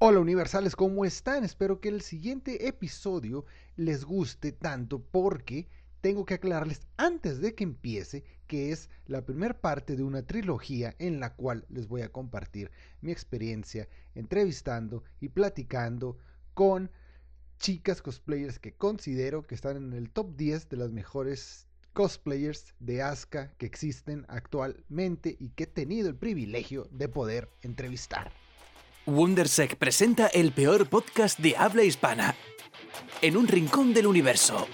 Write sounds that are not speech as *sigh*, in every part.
Hola universales, ¿cómo están? Espero que el siguiente episodio les guste tanto porque tengo que aclararles antes de que empiece que es la primera parte de una trilogía en la cual les voy a compartir mi experiencia entrevistando y platicando con chicas cosplayers que considero que están en el top 10 de las mejores cosplayers de Asuka que existen actualmente y que he tenido el privilegio de poder entrevistar. Wondersec presenta el peor podcast de habla hispana. En un rincón del universo.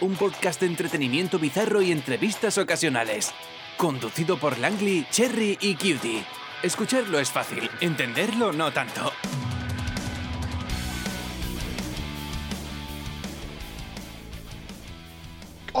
Un podcast de entretenimiento bizarro y entrevistas ocasionales. Conducido por Langley, Cherry y Cutie. Escucharlo es fácil, entenderlo no tanto.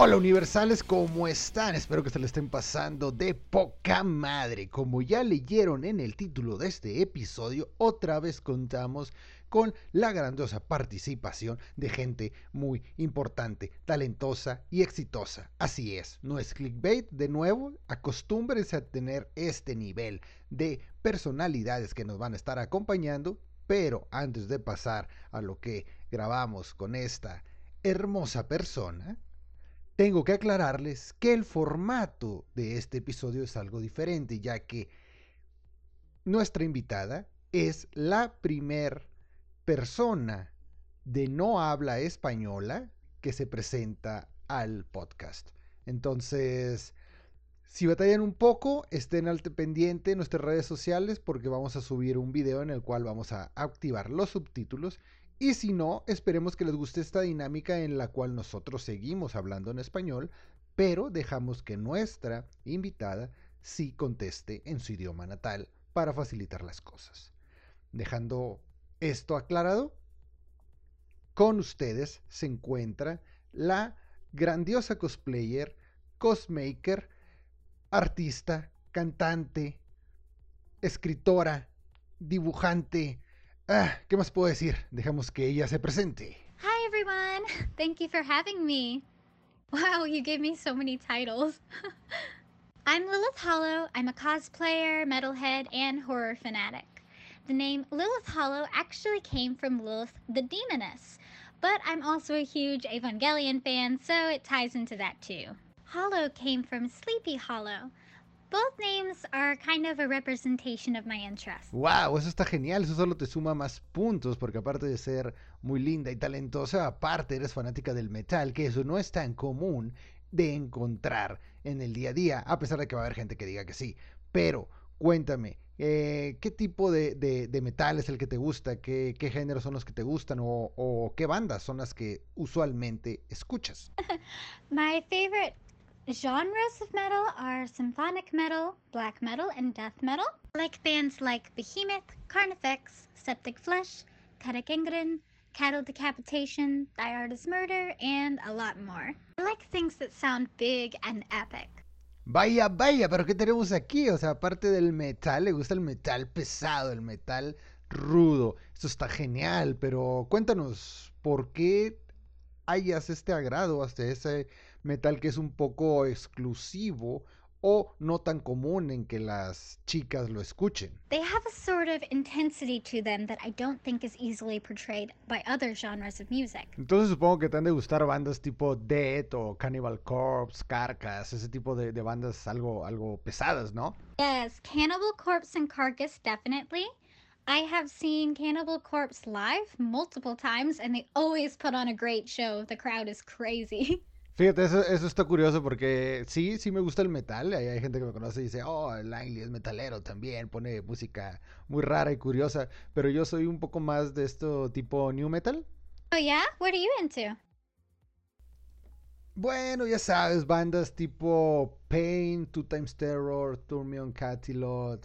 Hola universales, ¿cómo están? Espero que se le estén pasando de poca madre. Como ya leyeron en el título de este episodio, otra vez contamos con la grandiosa participación de gente muy importante, talentosa y exitosa. Así es, no es clickbait, de nuevo, acostúmbrense a tener este nivel de personalidades que nos van a estar acompañando, pero antes de pasar a lo que grabamos con esta hermosa persona, tengo que aclararles que el formato de este episodio es algo diferente, ya que nuestra invitada es la primer persona de no habla española que se presenta al podcast. Entonces, si batallan un poco, estén al pendiente en nuestras redes sociales porque vamos a subir un video en el cual vamos a activar los subtítulos y si no, esperemos que les guste esta dinámica en la cual nosotros seguimos hablando en español, pero dejamos que nuestra invitada sí conteste en su idioma natal para facilitar las cosas. Dejando esto aclarado, con ustedes se encuentra la grandiosa cosplayer, cosmaker, artista, cantante, escritora, dibujante, Ah, ¿qué más puedo decir? Dejamos que ella se presente. Hi everyone! *laughs* Thank you for having me. Wow, you gave me so many titles. *laughs* I'm Lilith Hollow. I'm a cosplayer, metalhead, and horror fanatic. The name Lilith Hollow actually came from Lilith the Demoness, but I'm also a huge Evangelion fan, so it ties into that too. Hollow came from Sleepy Hollow, Both names are kind of a representation of my interest. Wow, eso está genial. Eso solo te suma más puntos porque aparte de ser muy linda y talentosa, aparte eres fanática del metal, que eso no es tan común de encontrar en el día a día, a pesar de que va a haber gente que diga que sí. Pero cuéntame, eh, ¿qué tipo de, de, de, metal es el que te gusta? ¿Qué, qué géneros son los que te gustan? O, ¿O qué bandas son las que usualmente escuchas? *laughs* My favorite Genres of metal are symphonic metal, black metal, and death metal. Like bands like Behemoth, Carnifex, Septic Flesh, Katagengren, Cattle Decapitation, Die Artist Murder, and a lot more. I like things that sound big and epic. Vaya, vaya, pero ¿qué tenemos aquí? O sea, aparte del metal, le gusta el metal pesado, el metal rudo. Esto está genial, pero cuéntanos, ¿por qué hayas este agrado hasta ese metal que es un poco exclusivo o no tan común en que las chicas lo escuchen. They have a sort of intensity to them that I don't think is easily portrayed by other genres of music. Entonces supongo que te han de gustar bandas tipo Dead o Cannibal Corpse, Carcass, ese tipo de, de bandas algo, algo pesadas, ¿no? Yes, Cannibal Corpse and Carcass definitely. I have seen Cannibal Corpse live multiple times and they always put on a great show. The crowd is crazy. *laughs* Fíjate, eso, eso, está curioso porque sí, sí me gusta el metal. Hay, hay gente que me conoce y dice, oh, Langley es metalero también, pone música muy rara y curiosa. Pero yo soy un poco más de esto tipo new metal. Oh, yeah? What are you into? Bueno, ya sabes, bandas tipo Pain, Two Times Terror, Turmion Catilot,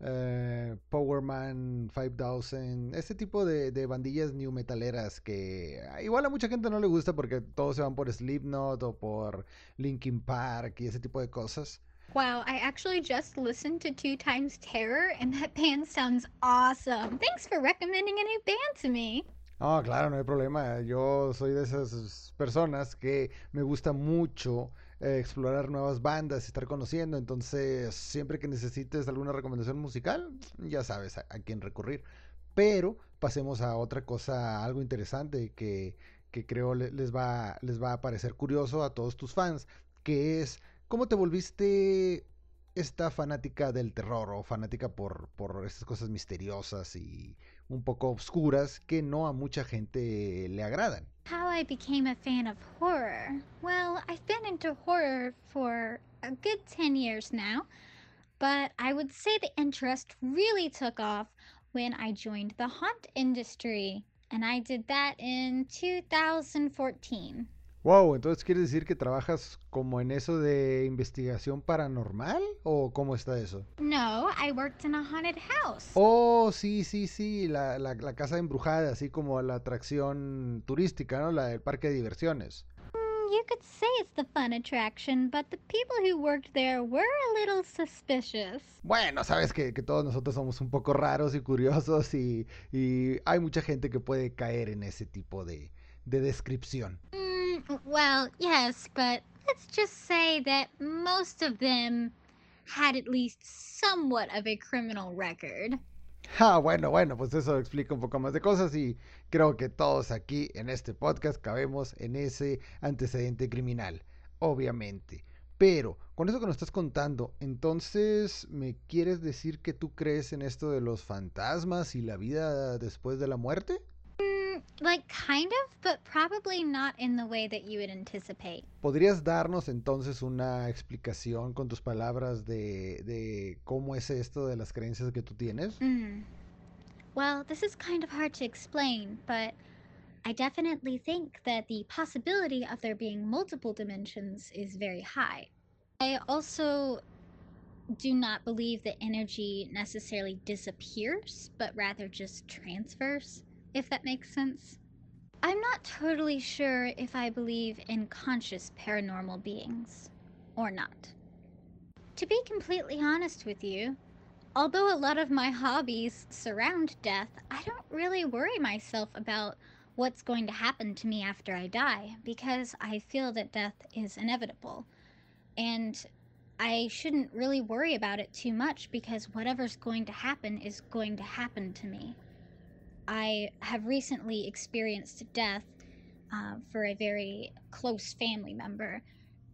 eh, Powerman 5000, este tipo de, de, bandillas new metaleras que igual a mucha gente no le gusta porque todos se van por Slipknot o por Linkin Park y ese tipo de cosas. Wow, I actually just listened to Two Times Terror and that *laughs* band sounds awesome. Thanks for recommending a new band to me. Oh, claro, no hay problema. Yo soy de esas personas que me gusta mucho eh, explorar nuevas bandas y estar conociendo. Entonces, siempre que necesites alguna recomendación musical, ya sabes a, quién recurrir. Pero pasemos a otra cosa, algo interesante que, que creo les va, les va a parecer curioso a todos tus fans, que es cómo te volviste esta fanática del terror o fanática por, por estas cosas misteriosas y un poco obscuras que no a mucha gente le agradan. How I became a fan of horror. Well, I've been into horror for a good 10 years now, but I would say the interest really took off when I joined the haunt industry, and I did that in 2014. Wow, entonces quiere decir que trabajas como en eso de investigación paranormal o cómo está eso? No, I worked in a haunted house. Oh, sí, sí, sí, la, la, la casa embrujada, así como la atracción turística, ¿no? La del parque de diversiones. Mm, you could say it's the fun attraction, but the people who worked there were a little suspicious. Bueno, sabes que, que todos nosotros somos un poco raros y curiosos y, y hay mucha gente que puede caer en ese tipo de, de descripción. Mm, well, yes, but let's just say that most of them had at least somewhat of a criminal record. Ah, bueno, bueno, pues eso explica un poco más de cosas y creo que todos aquí en este podcast cabemos en ese antecedente criminal, obviamente. Pero con eso que nos estás contando, entonces me quieres decir que tú crees en esto de los fantasmas y la vida después de la muerte? Like, kind of, but probably not in the way that you would anticipate. ¿Podrías darnos entonces una explicación con tus palabras de, de cómo es esto de las creencias que tú tienes? Mm. Well, this is kind of hard to explain, but I definitely think that the possibility of there being multiple dimensions is very high. I also do not believe that energy necessarily disappears, but rather just transfers, if that makes sense. I'm not totally sure if I believe in conscious paranormal beings or not. To be completely honest with you, although a lot of my hobbies surround death, I don't really worry myself about what's going to happen to me after I die because I feel that death is inevitable. And I shouldn't really worry about it too much because whatever's going to happen is going to happen to me. I have recently experienced death uh, for a very close family member,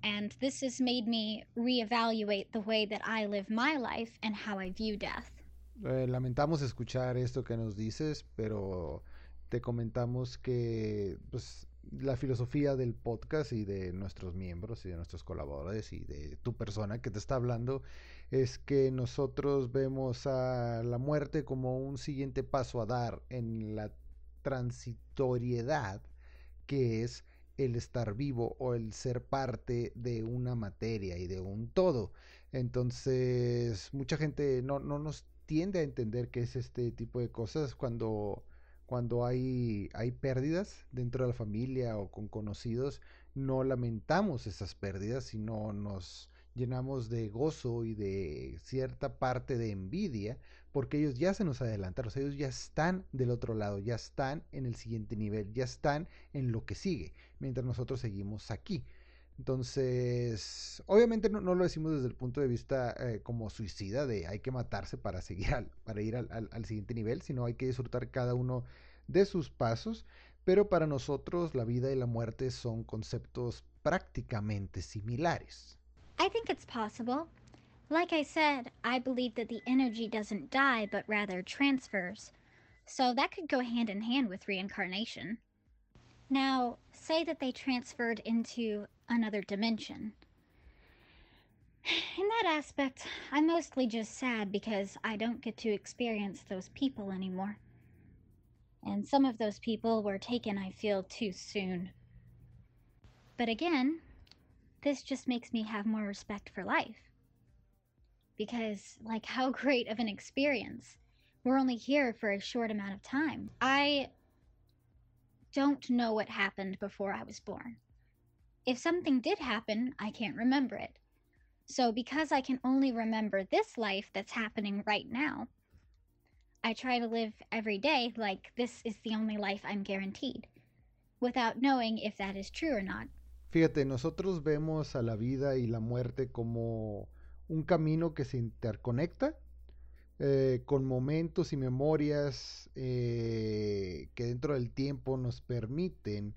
and this has made me reevaluate the way that I live my life and how I view death. Eh, lamentamos escuchar esto que nos dices, pero te comentamos que pues, la filosofía del podcast y de nuestros miembros y de nuestros colaboradores y de tu persona que te está hablando es que nosotros vemos a la muerte como un siguiente paso a dar en la transitoriedad que es el estar vivo o el ser parte de una materia y de un todo. Entonces, mucha gente no, no nos tiende a entender qué es este tipo de cosas cuando cuando hay, hay pérdidas dentro de la familia o con conocidos, no lamentamos esas pérdidas, sino nos llenamos de gozo y de cierta parte de envidia, porque ellos ya se nos adelantaron, o ellos ya están del otro lado, ya están en el siguiente nivel, ya están en lo que sigue, mientras nosotros seguimos aquí. Entonces, obviamente no, no, lo decimos desde el punto de vista eh, como suicida, de hay que matarse para seguir al, para ir al, al, al, siguiente nivel, sino hay que disfrutar cada uno de sus pasos, pero para nosotros la vida y la muerte son conceptos prácticamente similares. I think it's possible. Like I said, I believe that the energy doesn't die but rather transfers. So that could go hand in hand with reincarnation. Now, say that they transferred into another dimension. In that aspect, I'm mostly just sad because I don't get to experience those people anymore. And some of those people were taken, I feel, too soon. But again, this just makes me have more respect for life. Because, like, how *laughs* great of an experience. We're only here for a short amount of time. I don't know what happened before I was born. If something did happen, I can't remember it. So, because I can only remember this life that's happening right now, I try to live every day like this is the only life I'm guaranteed, without knowing if that is true or not. Fíjate, nosotros vemos a la vida y la muerte como un camino que se interconecta. eh, con momentos y memorias eh, que dentro del tiempo nos permiten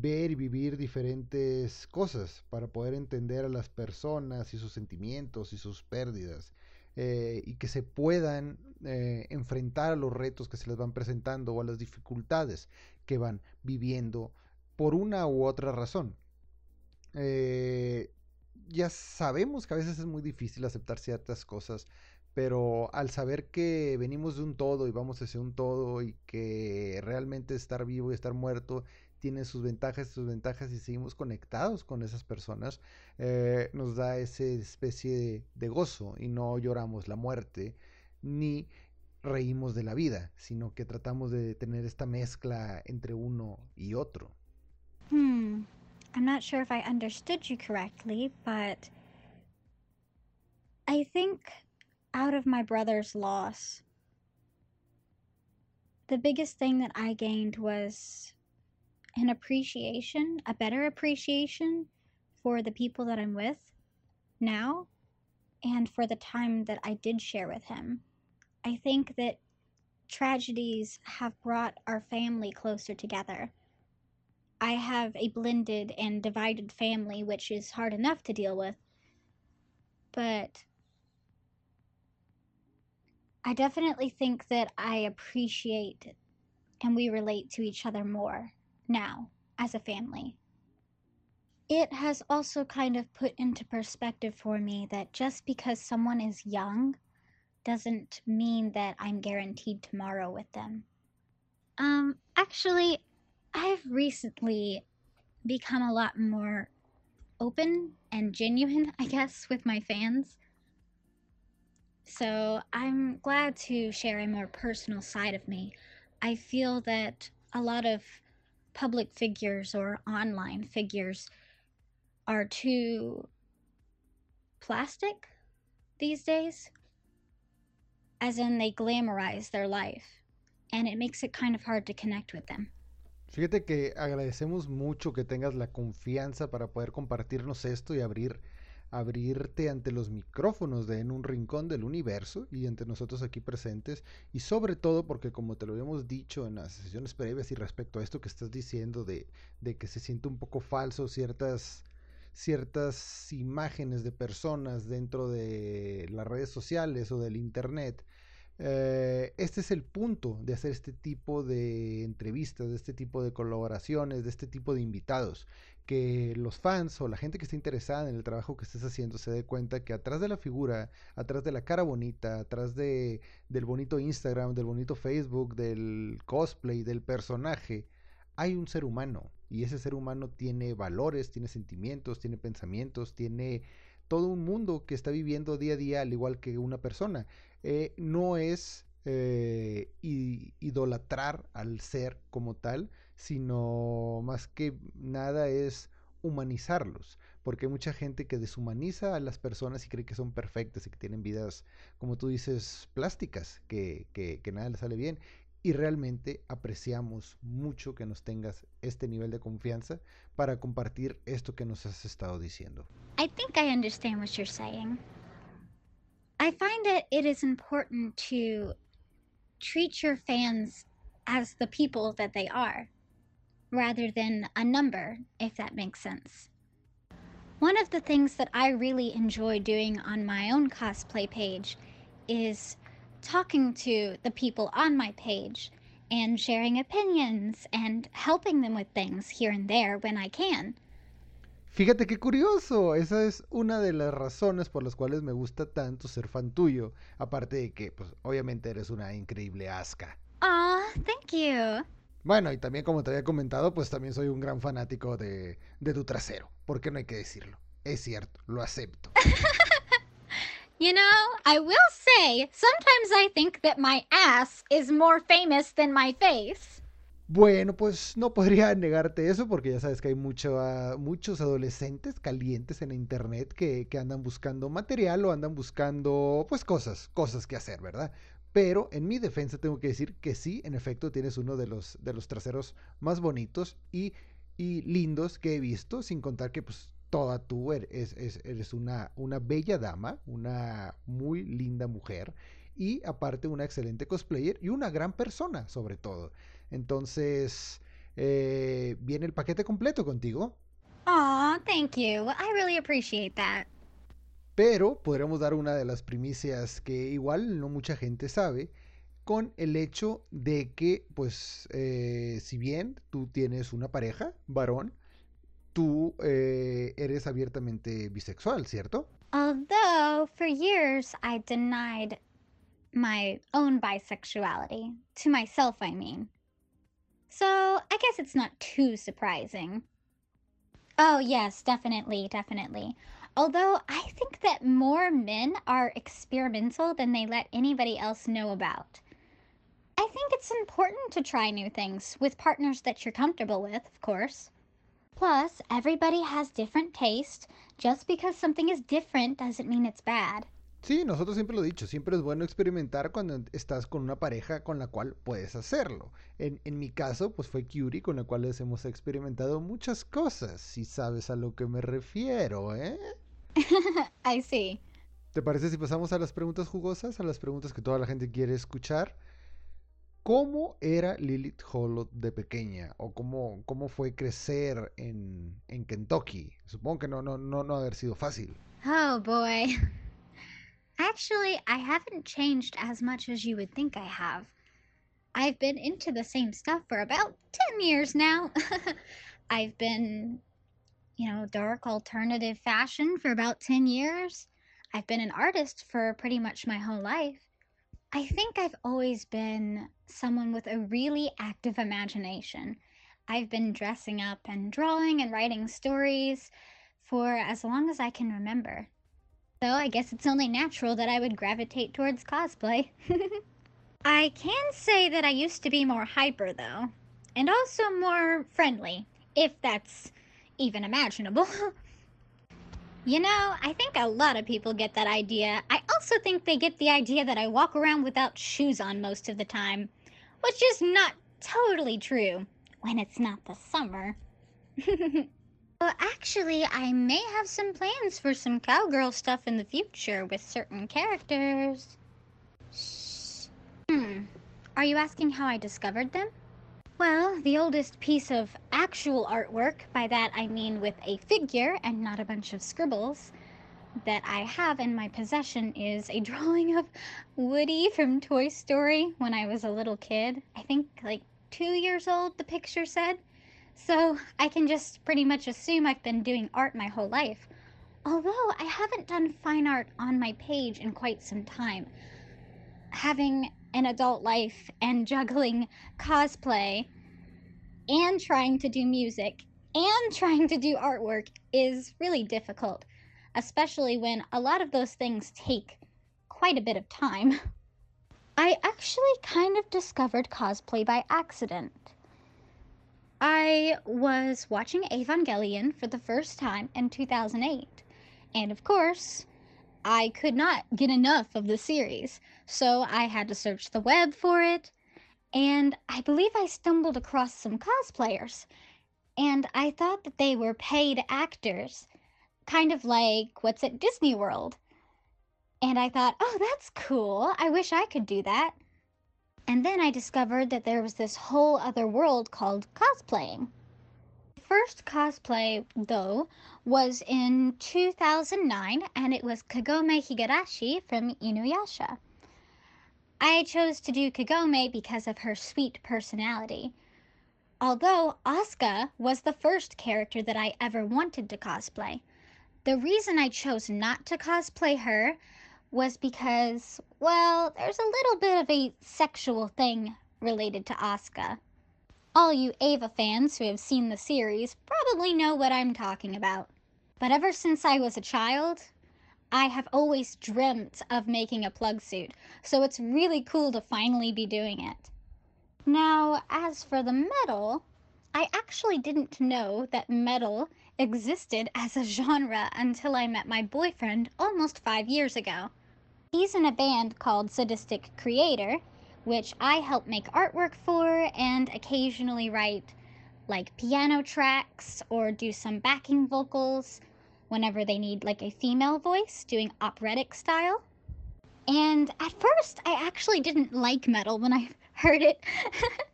ver y vivir diferentes cosas para poder entender a las personas y sus sentimientos y sus pérdidas eh, y que se puedan enfrentar a los retos que se les van presentando o a las dificultades que van viviendo por una u otra razón. ya sabemos que a veces es muy difícil aceptar ciertas cosas pero al saber que venimos de un todo y vamos hacia un todo y que realmente estar vivo y estar muerto tiene sus ventajas y sus ventajas y seguimos conectados con esas personas, eh, nos da esa especie de, gozo y no lloramos la muerte ni reímos de la vida, sino que tratamos de tener esta mezcla entre uno y otro. Hmm. I'm not sure if I understood you correctly, but I think out of my brother's loss, the biggest thing that I gained was an appreciation, a better appreciation for the people that I'm with now and for the time that I did share with him. I think that tragedies have brought our family closer together. I have a blended and divided family, which is hard enough to deal with. But I definitely think that I appreciate and we relate to each other more now as a family. It has also kind of put into perspective for me that just because someone is young doesn't mean that I'm guaranteed tomorrow with them. Um, actually, I've recently become a lot more open and genuine, I guess, with my fans. So I'm glad to share a more personal side of me. I feel that a lot of public figures or online figures are too plastic these days, as in they glamorize their life, and it makes it kind of hard to connect with them. Fíjate que agradecemos mucho que tengas la confianza para poder compartirnos esto y abrir abrirte ante los micrófonos de En un Rincón del Universo y ante nosotros aquí presentes y sobre todo porque como te lo habíamos dicho en las sesiones previas y respecto a esto que estás diciendo de, de que se siente un poco falso ciertas ciertas imágenes de personas dentro de las redes sociales o del internet eh, este es el punto de hacer este tipo de entrevistas, de este tipo de colaboraciones, de este tipo de invitados, que los fans o la gente que está interesada en el trabajo que estés haciendo se dé cuenta que atrás de la figura, atrás de la cara bonita, atrás de, del bonito Instagram, del bonito Facebook, del cosplay, del personaje, hay un ser humano. Y ese ser humano tiene valores, tiene sentimientos, tiene pensamientos, tiene todo un mundo que está viviendo día a día al igual que una persona. Eh, no es eh, idolatrar al ser como tal, sino más que nada es humanizarlos, porque hay mucha gente que deshumaniza a las personas y cree que son perfectas y que tienen vidas, como tú dices, plásticas, que, que, que nada les sale bien. Y realmente apreciamos mucho que nos tengas este nivel de confianza para compartir esto que nos has estado diciendo. I think I understand what you're saying. I find that it is important to treat your fans as the people that they are, rather than a number, if that makes sense. One of the things that I really enjoy doing on my own cosplay page is talking to the people on my page and sharing opinions and helping them with things here and there when I can. Fíjate qué curioso, esa es una de las razones por las cuales me gusta tanto ser fan tuyo, aparte de que, pues, obviamente eres una increíble asca. Ah, thank you. Bueno, y también como te había comentado, pues también soy un gran fanático de, de tu trasero, porque no hay que decirlo. Es cierto, lo acepto. *laughs* you know, I will say, sometimes I think that my ass is more famous than my face. Bueno, pues no podría *laughs* negarte eso porque ya sabes que hay mucho, ah, muchos adolescentes calientes en internet que, que, andan buscando material o andan buscando pues cosas, cosas que hacer, ¿verdad? Pero en mi defensa tengo que decir que sí, en efecto tienes uno de los, de los traseros más bonitos y, y lindos que he visto, sin contar que pues toda tú eres, eres una, una bella dama, una muy linda mujer y aparte una excelente cosplayer y una gran persona sobre todo. Entonces, eh, viene el paquete completo contigo. Aw, thank you. I really appreciate that. Pero podríamos dar una de las primicias que igual no mucha gente sabe, con el hecho de que, pues, eh, si bien tú tienes una pareja, varón, tú eh, eres abiertamente bisexual, ¿cierto? Although, for years, I denied my own bisexuality. To myself, I mean. So, I guess it's not too surprising. Oh, yes, definitely, definitely. Although, I think that more men are experimental than they let anybody else know about. I think it's important to try new things with partners that you're comfortable with, of course. Plus, everybody has different taste. Just because something is different doesn't mean it's bad. Sí, nosotros siempre lo he dicho, siempre es bueno experimentar cuando estás con una pareja con la cual puedes hacerlo. En, en mi caso, pues fue Curie con la cual hemos experimentado muchas cosas, si sabes a lo que me refiero, ¿eh? *laughs* I see. ¿Te parece si pasamos a las preguntas jugosas, a las preguntas que toda la gente quiere escuchar? ¿Cómo era Lilith Hollow de pequeña? ¿O cómo, cómo fue crecer en, en Kentucky? Supongo que no, no, no, no haber sido fácil. Oh boy. *laughs* Actually, I haven't changed as much as you would think I have. I've been into the same stuff for about 10 years now. *laughs* I've been, you know, dark alternative fashion for about 10 years. I've been an artist for pretty much my whole life. I think I've always been someone with a really active imagination. I've been dressing up and drawing and writing stories for as long as I can remember. So I guess it's only natural that I would gravitate towards cosplay. *laughs* I can say that I used to be more hyper, though, and also more friendly, if that's even imaginable. *laughs* you know, I think a lot of people get that idea. I also think they get the idea that I walk around without shoes on most of the time, which is not totally true when it's not the summer. *laughs* well, actually, I may have some plans for some cowgirl stuff in the future with certain characters. Shh. Hmm. Are you asking how I discovered them? Well, the oldest piece of actual artwork, by that I mean with a figure and not a bunch of scribbles, that I have in my possession is a *laughs* drawing of Woody from Toy Story when I was a little kid. I think like two years old, the picture said. So I can just pretty much assume I've been doing art my whole life. Although I haven't done fine art on my page in quite some time. Having an adult life and juggling cosplay and trying to do music and *laughs* trying to do artwork is really difficult, especially when a lot of those things take quite a bit of time. *laughs* I actually kind of discovered cosplay by accident. I was watching Evangelion for the first time in 2008, and of course, I could not get enough of the series, so I had to search the web for it, and I believe I stumbled across some cosplayers, and I thought that they were paid actors, kind of like what's at Disney World. And I thought, oh, that's cool. I wish I could do that. And then I discovered that there was this whole other world called cosplaying. First cosplay, though, was in 2009, and it was Kagome Higurashi from Inuyasha. I chose to do Kagome because of her sweet personality. Although Asuka was the first character that I ever wanted to cosplay. The reason I chose not to cosplay her was because, well, there's a little bit of a sexual thing related to Asuka. All you Eva fans who have seen the series probably know what I'm talking about. But ever since I was a child, I have always dreamt of making a plug suit, so it's really cool to finally be doing it. Now, as for the metal, I actually didn't know that metal existed as a genre until I met my boyfriend almost five years ago. He's in a band called Sadistic Creator, which I help make artwork for and occasionally write like piano tracks or do some backing vocals whenever they need like a female voice doing operatic style. And at first, I actually didn't like metal when I *laughs* heard it.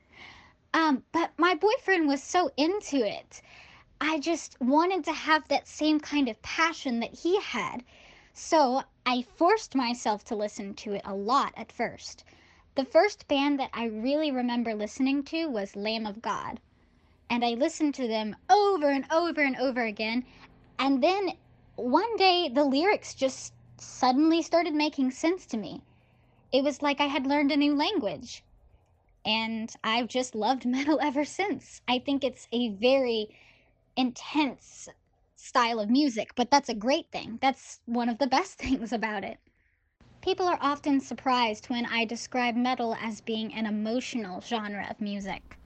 *laughs* um, but my boyfriend was so into it. I just wanted to have that same kind of passion that he had. So I forced myself to listen to it a lot at first. The first band that I really remember listening to was Lamb of God. And I listened to them over and over and over again. And then one day the lyrics just suddenly started making sense to me. It was like I had learned a new language. And I've just loved *laughs* metal ever since. I think it's a very intense style of music, but that's a great thing. That's one of the best *laughs* things about it. People are often surprised when I describe metal as being an emotional genre of music.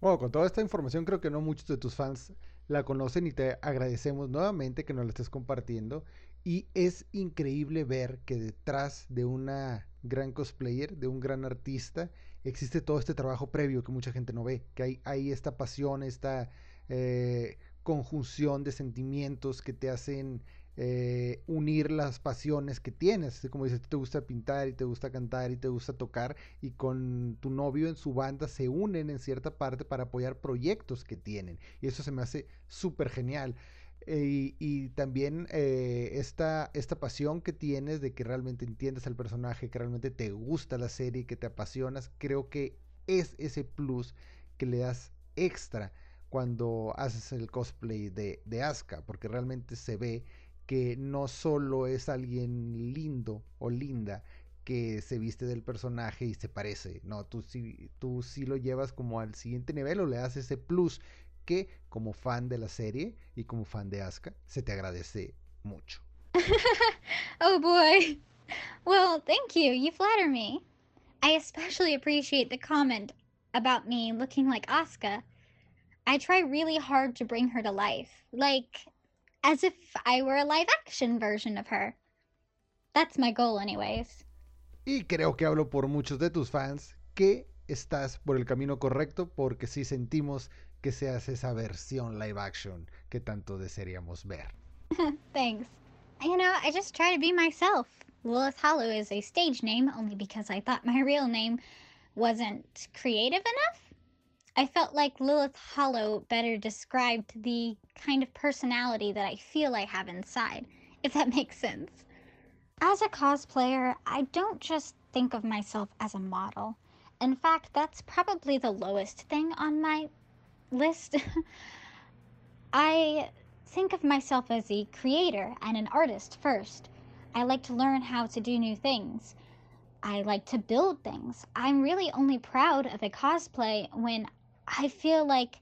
Bueno, con toda esta información creo que no muchos de tus fans la conocen y te agradecemos nuevamente que nos la estés compartiendo. Y es increíble ver que detrás de una gran cosplayer, de un gran artista, existe todo este trabajo previo que mucha gente no ve, que hay, hay esta pasión, esta eh, conjunción de sentimientos que te hacen eh, unir las pasiones que tienes. Como dices, te gusta pintar y te gusta cantar y te gusta tocar y con tu novio en su banda se unen en cierta parte para apoyar proyectos que tienen. Y eso se me hace súper genial. Eh, y, también eh, esta, esta pasión que tienes de que realmente entiendes al personaje, que realmente te gusta la serie, que te apasionas, creo que es ese plus que le das extra cuando haces el cosplay de, de Asuka, porque realmente se ve que no solo es alguien lindo o linda que se viste del personaje y se parece, no, tú sí, tú sí lo llevas como al siguiente nivel o le das ese plus que como fan de la serie y como fan de Asuka se te agradece mucho. *laughs* oh boy. Well, thank you. You flatter me. I especially appreciate the comment about me looking like Asuka. I try really hard to bring her to life, like as if I were a live action version of her. That's my goal, anyways. Y creo que hablo por muchos de tus fans que estás por el camino correcto porque sí sentimos que seas esa versión live action que tanto desearíamos ver. *laughs* Thanks. You know, I just try to be myself. Lilith Hollow is a stage name only because I thought my real name wasn't creative enough. I felt like Lilith Hollow better described the kind of personality that I feel I have inside, *laughs* if that makes sense. As a cosplayer, I don't just think of myself as a model. In fact, that's probably the lowest thing on my list. *laughs* I think of myself as a creator and an artist first. I like to learn how to do new things. I like to build things. I'm really only proud of a cosplay when I feel like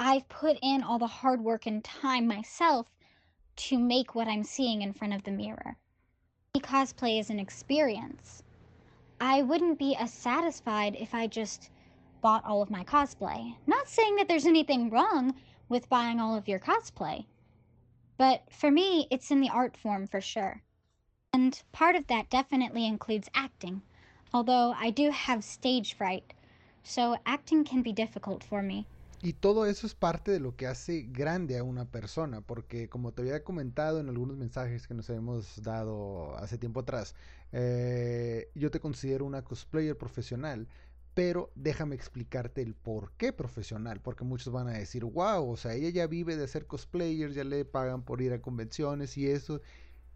I've put in all the hard work and time myself to make what I'm seeing in front of the mirror. Cosplay is an experience. I wouldn't be as satisfied if I just bought all of my cosplay. Not saying that there's anything wrong with buying all of your cosplay, but for me, it's in the art form for sure. And part of that definitely includes acting, although I do have stage fright, so acting can be difficult for me. Y todo eso es parte de lo que hace grande a una persona, porque como te había comentado en algunos mensajes que nos hemos dado hace tiempo atrás, eh, yo te considero una cosplayer profesional, pero déjame explicarte el por qué profesional, porque muchos van a decir, wow, o sea, ella ya vive de hacer cosplayers, ya le pagan por ir a convenciones y eso.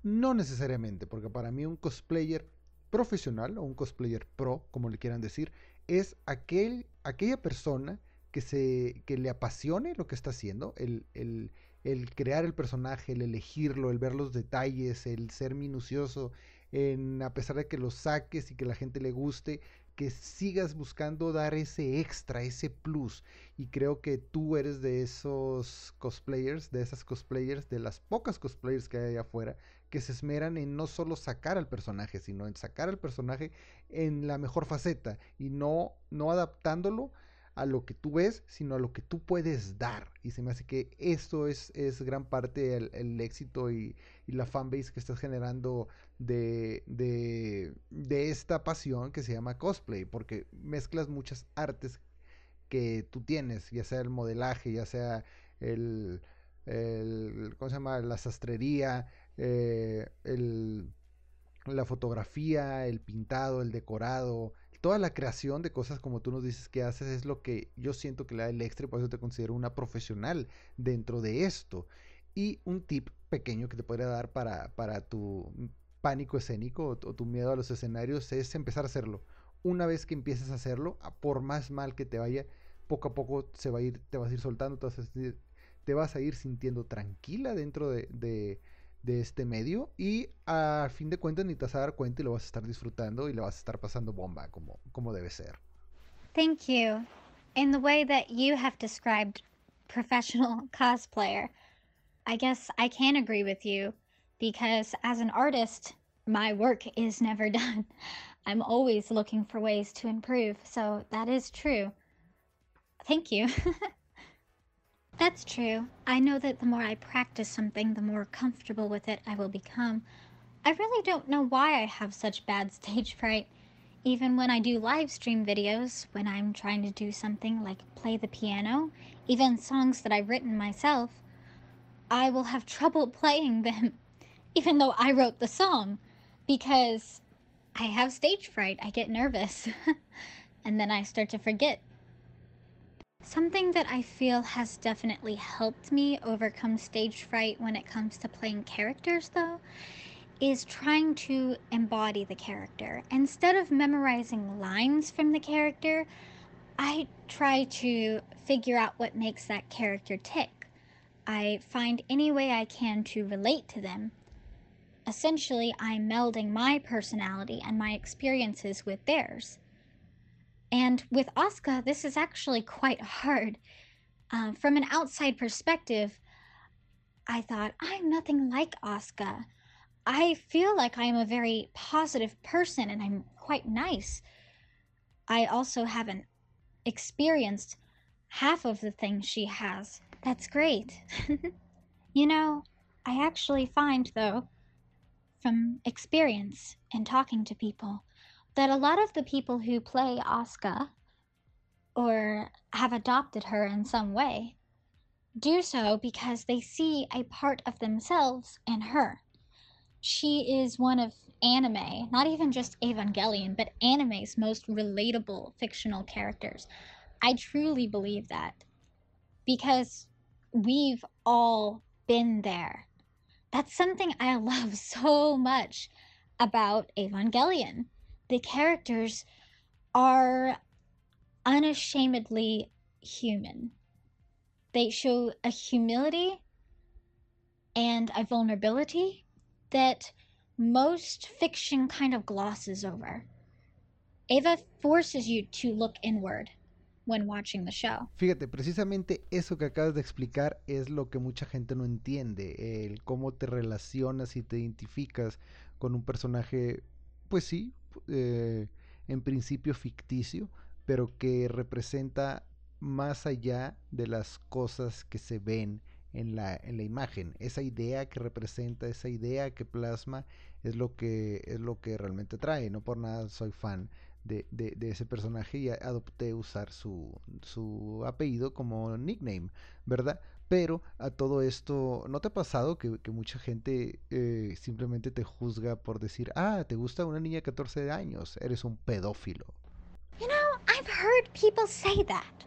No necesariamente, porque para mí un cosplayer profesional o un cosplayer pro, como le quieran decir, es aquel, aquella persona que, se, que le apasione lo que está haciendo, el, el, el crear el personaje, el elegirlo, el ver los detalles, el ser minucioso, en, a pesar de que lo saques y que la gente le guste, que sigas buscando dar ese extra, ese plus. Y creo que tú eres de esos cosplayers, de esas cosplayers, de las pocas cosplayers que hay allá afuera, que se esmeran en no solo sacar al personaje, sino en sacar al personaje en la mejor faceta y no, no adaptándolo a lo que tú ves, sino a lo que tú puedes dar. Y se me hace que esto es, es gran parte del el éxito y, y, la fanbase que estás generando de, de, de, esta pasión que se llama cosplay, porque mezclas muchas artes que tú tienes, ya sea el modelaje, ya sea el, el ¿cómo se llama? La sastrería, eh, la fotografía, el pintado, el decorado, toda la creación de cosas como tú nos dices que haces es lo que yo siento que le da el extra y por eso te considero una profesional dentro de esto. Y un tip pequeño que te podría dar para, para tu pánico escénico o, tu miedo a los escenarios es empezar a hacerlo. Una vez que empieces a hacerlo, por más mal que te vaya, poco a poco se va a ir, te vas a ir soltando, te vas a, te vas a ir sintiendo tranquila dentro de, de, de este medio y a fin de cuentas ni te vas a dar cuenta y lo vas a estar disfrutando y lo vas a estar pasando bomba como, como debe ser. Thank you. In the way that you have described professional *laughs* cosplayer, I guess I can agree with you because as an artist, my work is never *laughs* done. I'm always looking for ways to improve, so that is true. Thank you. *laughs* That's true. I know that the more I practice something, the more comfortable with it I will become. I really don't know why I have such bad *laughs* stage fright. Even when I do live stream videos, when I'm trying to do something like play the piano, even songs that I've written myself, I will have trouble *laughs* playing them, even though I wrote the song, because I have stage fright. I get nervous. *laughs* and then I start to forget Something that I feel has definitely helped me overcome stage fright when it comes to playing characters, though, is trying to embody the character. Instead of memorizing lines from the character, I try to figure out what makes that character tick. I find any way I can to relate to them. Essentially, I'm melding my personality and my experiences with theirs. And with Asuka, this is actually quite hard. Uh, from an outside perspective, I thought, I'm nothing like Asuka. I feel like I'm a very positive person and I'm quite nice. I also haven't experienced half of the things she has. That's great. *laughs* you know, I actually find, though, from experience and talking to people, that a lot of the people who play Asuka or have adopted her in some way do so because they see a part of themselves in her. She is one of anime, not even just Evangelion, but anime's most relatable fictional characters. I truly believe that because we've all been there. That's something I *laughs* love so much about Evangelion the characters are unashamedly human. They show a humility and a vulnerability that most fiction kind of glosses over. Eva forces you to look inward when watching the show. Fíjate, precisamente eso que acabas de explicar es lo que mucha gente no entiende, el cómo te relacionas y te identificas con un personaje, pues sí, eh, en principio ficticio, pero que representa más allá de las cosas que se ven en la, en la imagen. Esa idea que representa, esa idea que plasma, es lo que, es lo que realmente trae. No por nada soy fan de, de, de, ese personaje y adopté usar su, su apellido como nickname, ¿verdad? Pero a todo esto, ¿no te ha pasado que, mucha gente eh, simplemente te juzga por decir, ah, te gusta una niña de 14 años, eres un pedófilo? You know, I've heard people say that.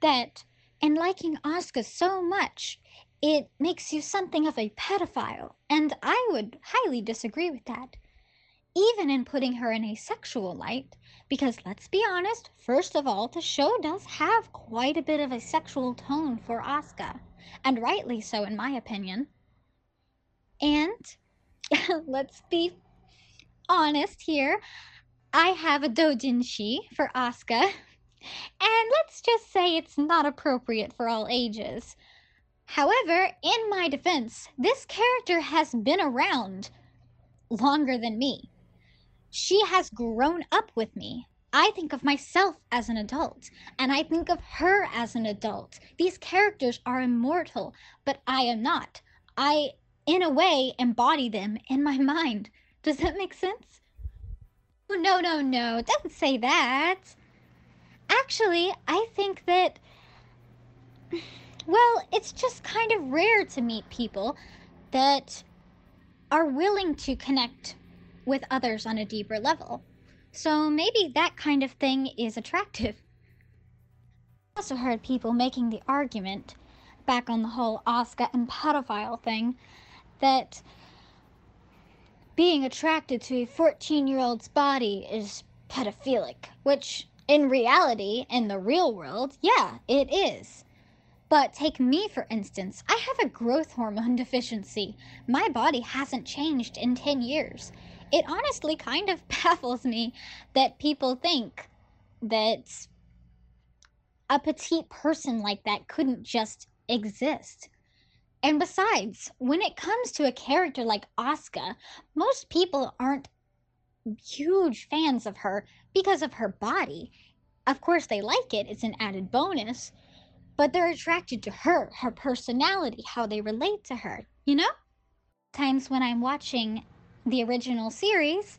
That in liking Asuka so much, it makes you something of a pedophile. And I would highly disagree with that. Even in putting her in a sexual light, because let's be honest, first of all, the show does have quite a bit of a sexual tone for Asuka, and rightly so, in my opinion. And *laughs* let's be honest here, I have a dojinshi for Asuka, *laughs* and let's just say it's not appropriate for all ages. However, in my defense, this character has been around longer than me. She has grown up with me. I think of myself as an adult, and I think of her as an adult. These characters are immortal, but I am not. I, in a way, embody them in my mind. Does that make sense? Oh, no, no, no, don't say that. Actually, I think that. Well, it's just kind of rare to meet people that are willing to connect with others on a deeper level. So maybe that kind of thing is attractive. I also heard people making the argument, back on the whole Asuka and pedophile thing, that being attracted to a 14 year old's body is pedophilic, which in reality, in the real world, yeah, it is. But take me, for instance. I have a growth hormone *laughs* deficiency. My body hasn't changed in 10 years. It honestly kind of *laughs* baffles me that people think that a petite person like that couldn't just exist. And besides, when it comes to a character like Asuka, most people aren't huge fans of her because of her body. Of course, they like it, it's an added bonus, but they're attracted to her, her personality, how they relate to her, you know? Times when I'm watching the original series,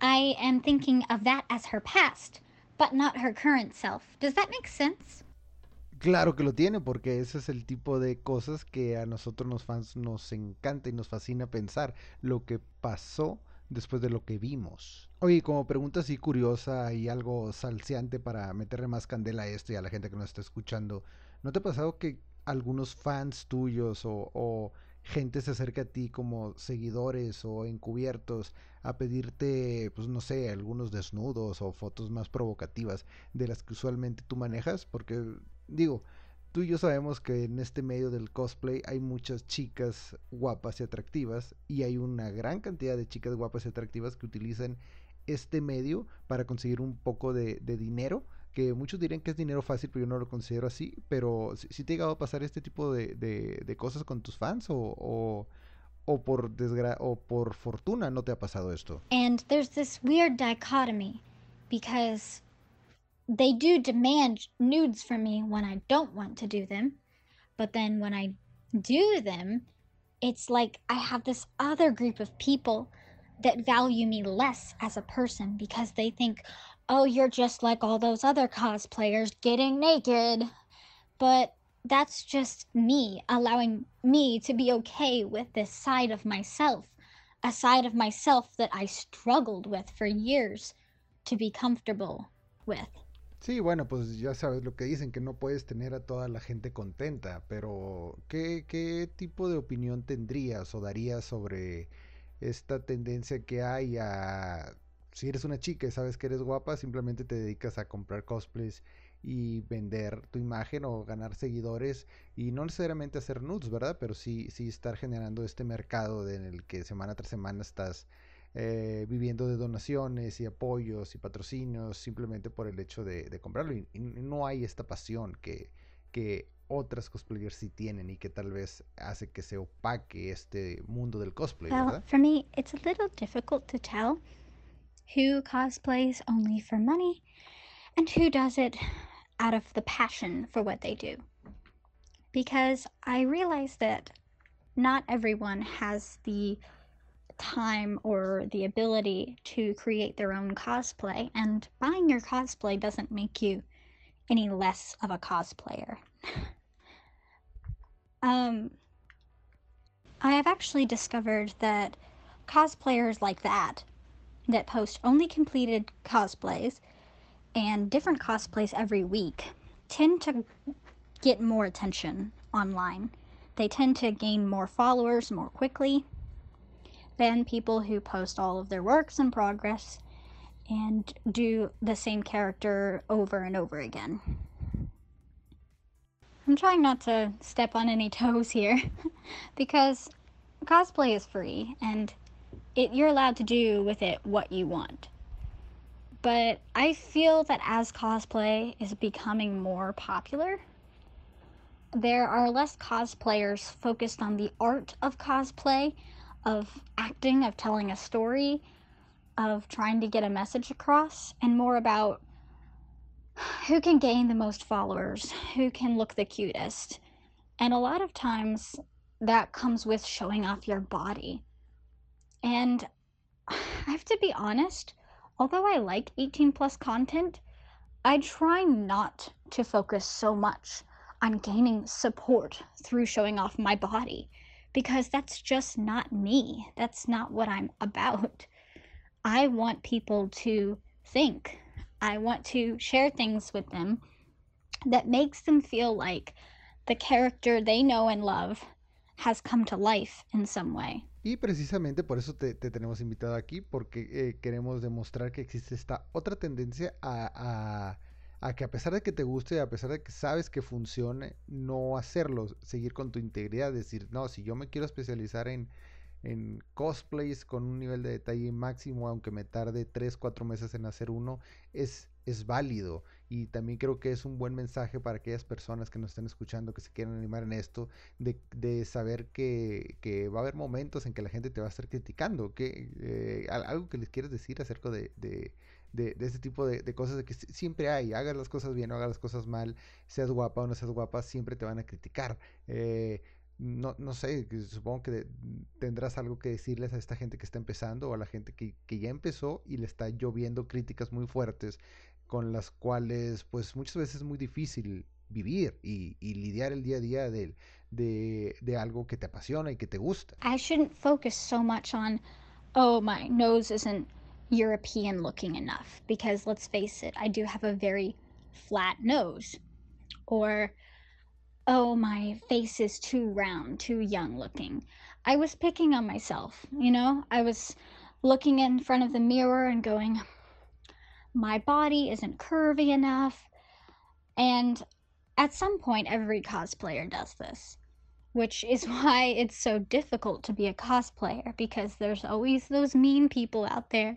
I am thinking of that as her past, but not her current self. Does that make sense? Claro que lo tiene, porque ese es el tipo de cosas que a nosotros los fans nos encanta y nos fascina pensar, lo que pasó después de lo que vimos. Oye, como pregunta así curiosa y algo salseante para meterle más candela a esto y a la gente que nos está escuchando, ¿no te ha pasado que algunos fans tuyos o, o gente se acerca a ti como seguidores o encubiertos a pedirte, pues no sé, algunos desnudos o fotos más provocativas de las que usualmente tú manejas? Porque digo, tú y yo sabemos que en este medio del cosplay hay muchas chicas guapas y atractivas y hay una gran cantidad de chicas guapas y atractivas que utilizan este medio para conseguir un poco de, de dinero que muchos dirían que es dinero fácil, pero yo no lo considero así. Pero si, te ha llegado a pasar este tipo de, de, de cosas con tus fans o, o, o por desgra o por fortuna no te ha pasado esto. And there's this weird dichotomy because they do demand nudes from me when I don't want to do them. But then when I do them, it's like I have this other group of people that value me less as a person because they think, oh, you're just like all those other cosplayers getting naked. But that's just me allowing me to be okay with this side of myself, a side of myself that I struggled with for years to be comfortable with. Sí, bueno, pues ya sabes lo que dicen, que no puedes tener a toda la gente contenta, pero ¿qué, qué tipo de opinión tendrías o darías sobre esta tendencia que hay a, si eres una chica y sabes que eres guapa, simplemente te dedicas a comprar cosplays y vender tu imagen o ganar seguidores y no necesariamente hacer nudes, ¿verdad? Pero sí, sí estar generando este mercado en el que semana tras semana estás eh, viviendo de donaciones y apoyos y patrocinios simplemente por el hecho de, de comprarlo. Y, y, no hay esta pasión que, que otras cosplayers sí tienen y que tal vez hace que se opaque este mundo del cosplay. For me, it's a little difficult to tell who cosplays only for money and who does it out of the passion for what they do. Because I realize that not everyone has the time or the ability to create their own cosplay, and buying your cosplay doesn't make you any less of a cosplayer. *laughs* um, I have actually discovered that cosplayers like that, that post only completed cosplays and different cosplays every week, tend to get more attention online. They tend to gain more followers more quickly than people who post all of their works in progress and do the same character over and over again. I'm trying not to step on any *laughs* toes here *laughs* because cosplay is free and it, you're allowed to do with it what you want. But I feel that as cosplay is becoming more popular, there are less cosplayers focused on the art of cosplay of acting, of telling a story, of trying to get a message across, and more about who can gain the most followers, who can look the cutest. And a lot of times that comes with showing off your body. And *sighs* I have to be honest, although I like 18 plus content, I try not to focus so much on gaining support through showing off my body because that's just not me. That's not what I'm about. I want people to think. I want to share things with them that makes them feel like the character they know and love has come to life in some way. Y precisamente por eso te, te tenemos invitado aquí, porque eh, queremos demostrar que existe esta otra tendencia a, a, a, que a pesar de que te guste, a pesar de que sabes que funcione, no hacerlo, seguir con tu integridad, decir, no, si yo me quiero especializar en, en cosplays con un nivel de detalle máximo, aunque me tarde 3, 4 meses en hacer uno, es, es válido. Y también creo que es un buen mensaje para aquellas personas que nos están escuchando, que se quieran animar en esto, de, de saber que, que, va a haber momentos en que la gente te va a estar criticando. Que, eh, algo que les quieres decir acerca de, de, de, este tipo de, de, cosas de que siempre hay, hagas las cosas bien o hagas las cosas mal, seas guapa o no seas guapa, siempre te van a criticar. Eh, no, no sé, supongo que tendrás algo que decirles a esta gente que está empezando o a la gente que, que, ya empezó y le está lloviendo críticas muy fuertes con las cuales pues muchas veces es muy difícil vivir y, y lidiar el día a día de, de, de algo que te apasiona y que te gusta. I shouldn't focus so much on, oh, my nose isn't European looking enough because let's face it, I do have a very flat nose. Or oh, my face is too round, too young looking. I was picking on myself, you know? I was looking in front of the mirror and going, my body isn't curvy enough. And at some point, every cosplayer does this, which is *laughs* why it's so difficult to be a cosplayer because there's always those mean people out there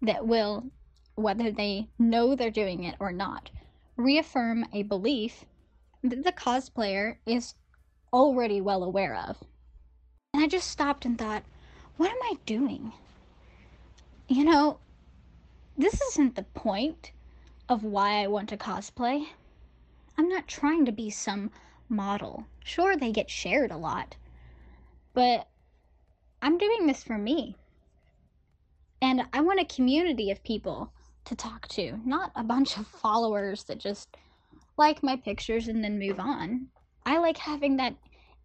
that will, whether they know they're doing it or not, reaffirm a belief that the cosplayer is already well aware of. And I just stopped and thought, what am I doing? You know, this isn't the point of why I want to cosplay. I'm not trying to be some model. Sure, they get shared a lot, but I'm doing this for me. And I want a community of people to talk to, not a bunch of followers that just like my pictures and then move on. I like having that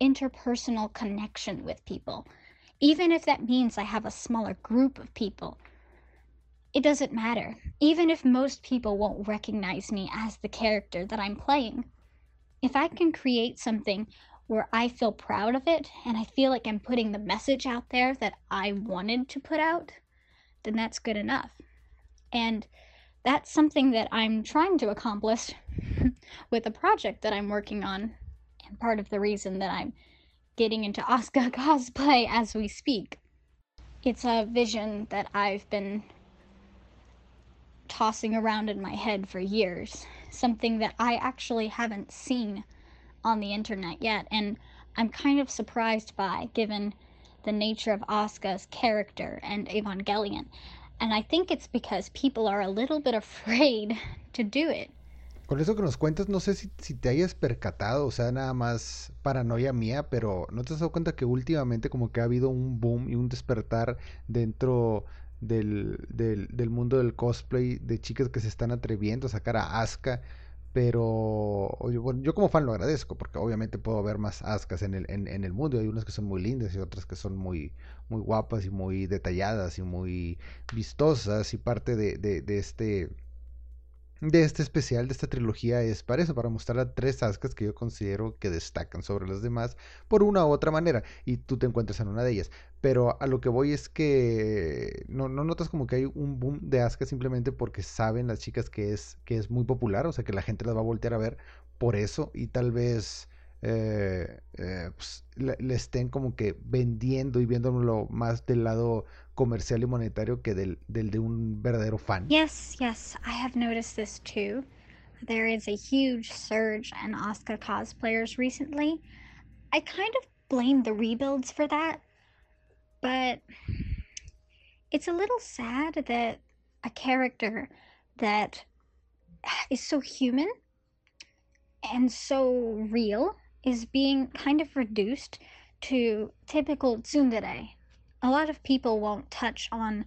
interpersonal connection with people, even if that means I have a smaller group of people. It doesn't matter, even if most people won't recognize me as the character that I'm playing. If I can create something where I feel proud of it and I feel like I'm putting the message out there that I wanted to put out, then that's good enough. And that's something that I'm trying to accomplish *laughs* with a project that I'm working on, and part of the reason that I'm getting into Asuka *laughs* cosplay as we speak. It's a vision that I've been tossing around in my head for years, something that I actually haven't seen on the internet yet, and I'm kind of surprised by given the nature of Asuka's character and Evangelion. And I think it's because people are a little bit *laughs* afraid to do it. Con eso que nos cuentas, no sé si, si, te hayas percatado, o sea, nada más paranoia mía, pero ¿no te has dado cuenta que últimamente como que ha habido un boom y un despertar dentro del, del, del mundo del cosplay de chicas que se están atreviendo a sacar a Asuka? Pero bueno, yo como fan lo agradezco, porque obviamente puedo ver más ascas en el, en, el mundo. Hay unas que son muy lindas y otras que son muy, muy guapas y muy detalladas y muy vistosas. Y parte de, de este de este especial, de esta trilogía, es para eso, para mostrar a tres ascas que yo considero que destacan sobre las demás por una u otra manera, y tú te encuentras en una de ellas. Pero a lo que voy es que no, no notas como que hay un boom de ascas simplemente porque saben las chicas que es, que es muy popular, o sea que la gente las va a voltear a ver por eso, y tal vez eh, eh, pues, le, le, estén como que vendiendo y viéndolo más del lado comercial y monetario que del, del de un verdadero fan. Yes, yes, I have noticed this too. There is a huge surge in Asuka cosplayers recently. I kind of blame the rebuilds for that, but it's a little sad that a character that is so human and so real is being kind of reduced to typical tsundere. A lot of people won't touch on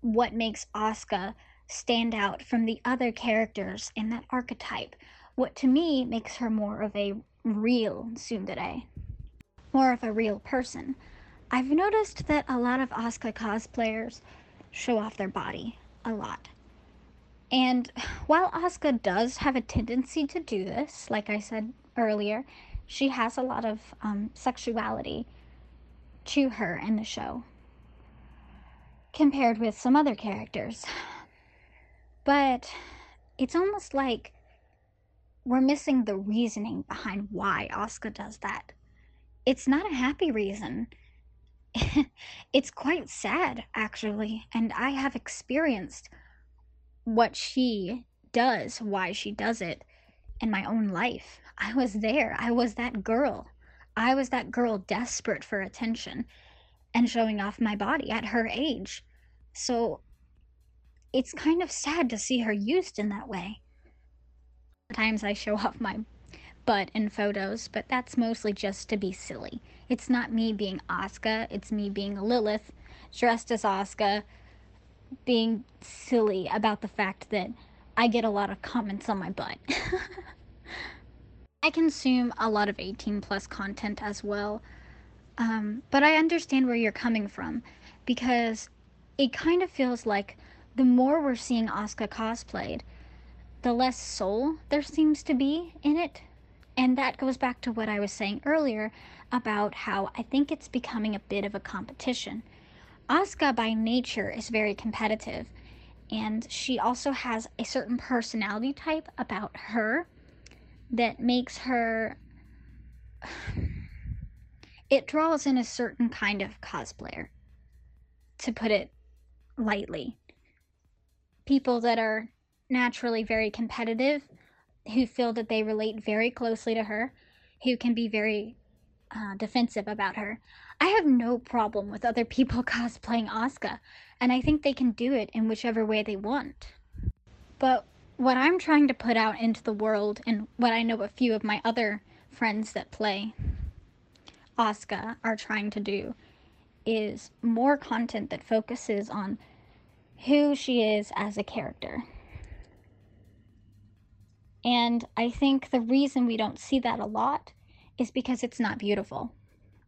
what makes Asuka stand out from the other characters in that archetype. What to me makes her more of a real tsundere, more of a real person. I've noticed that a lot of Asuka cosplayers show off their body a lot. And while Asuka does have a tendency to do this, like I said earlier, she has a lot of um, sexuality to her in the show compared with some other characters. But it's almost like we're missing the reasoning behind why Asuka does that. It's not a happy reason. *laughs* it's quite sad, actually, and I have experienced what she does, why she does it in my own life. I was there. I was that girl. I was that girl desperate for attention and showing off my body at her age. So it's kind of sad to see her used in that way. Sometimes I show off my butt in photos, but that's mostly just to be silly. It's not me being Asuka, it's me being Lilith, dressed as Asuka, being silly about the fact that I get a lot of comments on my butt. *laughs* I consume a lot of 18 plus content as well, um, but I understand where you're coming from because it kind of feels like the more we're seeing Asuka cosplayed, the less soul there seems to be in it. And that goes back to what I was saying earlier about how I think it's becoming a bit of a competition. Asuka by nature is very competitive, and she also has a certain personality type about her that makes her *sighs* it draws in a certain kind of cosplayer to put it lightly people that are naturally very competitive who feel that they relate very closely to her who can be very uh, defensive about her I have no problem with other people *laughs* cosplaying Asuka, and I think they can do it in whichever way they want. But what I'm trying to put out into the world, and what I know a few of my other friends that play Asuka are trying to do, is more content that focuses on who she is as a character. And I think the reason we don't see that a lot is because it's not beautiful.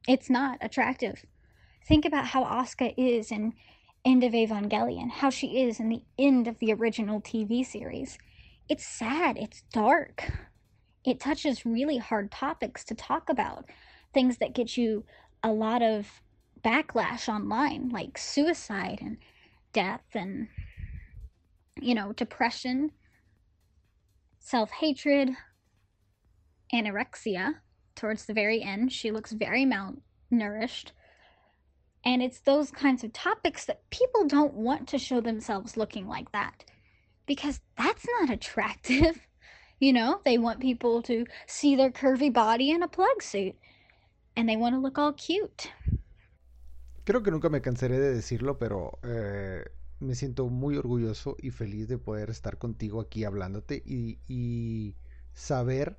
It's not attractive. Think about how Asuka is in End of Evangelion, how she is in the end of the original TV series. It's sad, it's dark. It touches really hard topics to talk about, things that get you a lot of backlash online, like suicide and death and, you know, depression, self hatred, anorexia towards the very end. She looks very malnourished. And it's those kinds of topics that people don't want to show themselves looking like that because that's not attractive. *laughs* You know, they want people to see their curvy body in a plug suit and they want to look all cute. Creo que nunca me cansaré de decirlo, pero eh, me siento muy orgulloso y feliz de poder estar contigo aquí hablándote y, y saber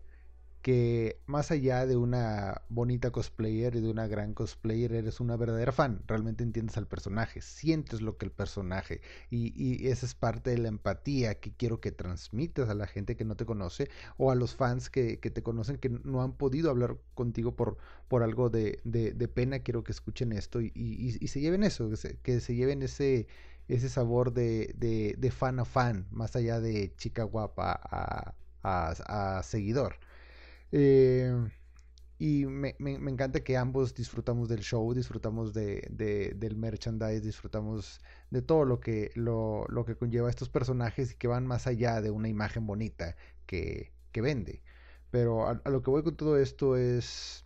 que más allá de una bonita cosplayer y de una gran cosplayer, eres una verdadera fan, realmente entiendes al personaje, sientes lo que el personaje y, y, esa es parte de la empatía que quiero que transmitas a la gente que no te conoce o a los fans que, te conocen que no han podido hablar contigo por, por algo de, de, pena, quiero que escuchen esto y, y, se lleven eso, que se, lleven ese ese sabor de, de, de, fan a fan, más allá de chica guapa a seguidor. Eh, y me, me, encanta que ambos disfrutamos del show, disfrutamos de, de, del merchandise, disfrutamos de todo lo que, lo, lo, que conlleva estos personajes y que van más allá de una imagen bonita que, que vende. Pero a, a, lo que voy con todo esto es...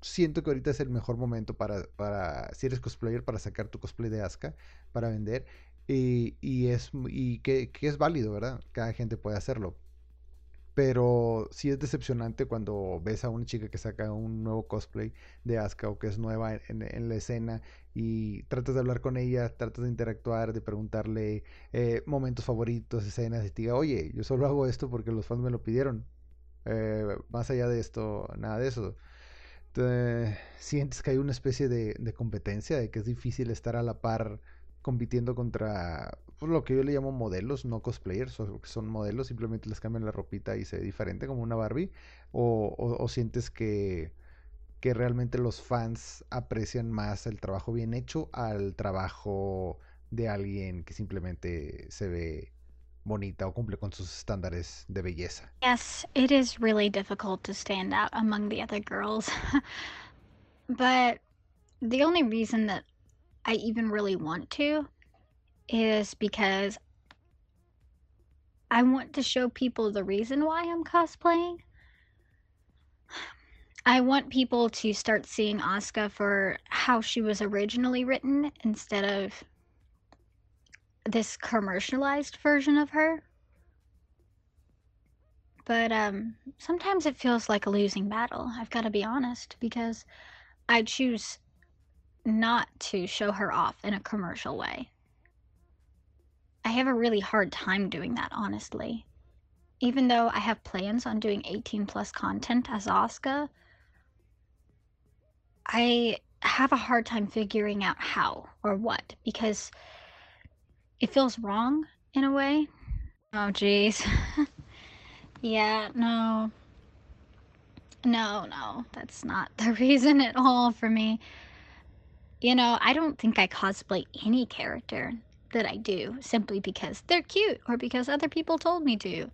Siento que ahorita es el mejor momento para, para si eres cosplayer, para sacar tu cosplay de Asuka, para vender. Y, y es, y que, que es válido, ¿verdad? Cada gente puede hacerlo pero sí es decepcionante cuando ves a una chica que saca un nuevo cosplay de Asuka o que es nueva en, la escena y tratas de hablar con ella, tratas de interactuar, de preguntarle eh, momentos favoritos, escenas y te diga, oye, yo solo hago esto porque los fans me lo pidieron. Eh, más allá de esto, nada de eso. Entonces, sientes que hay una especie de, de competencia, de que es difícil estar a la par compitiendo contra pues, lo que yo le llamo modelos, no cosplayers, que son modelos, simplemente les cambian la ropita y se ve diferente como una Barbie, o, o, sientes que, que realmente los fans aprecian más el trabajo bien hecho al trabajo de alguien que simplemente se ve bonita o cumple con sus estándares de belleza. Yes, it is really difficult to stand out among the other girls. *laughs* but the only reason that I even really want to is because I want to show people the reason why I'm cosplaying. I want people to start seeing Asuka for how she was originally written instead of this commercialized version of her. But um sometimes it feels like a losing battle, I've got to be honest, because I choose not to show her off in a commercial way. I have a really hard time doing that, honestly. Even though I have plans on doing 18 plus content as Asuka, I have a hard time figuring out how or what because it feels wrong in a way. Oh, jeez. *laughs* yeah, no. No, no, that's not the *laughs* reason at all for me. You know, I don't think I cosplay any character that I do simply because they're cute or because other people told me to.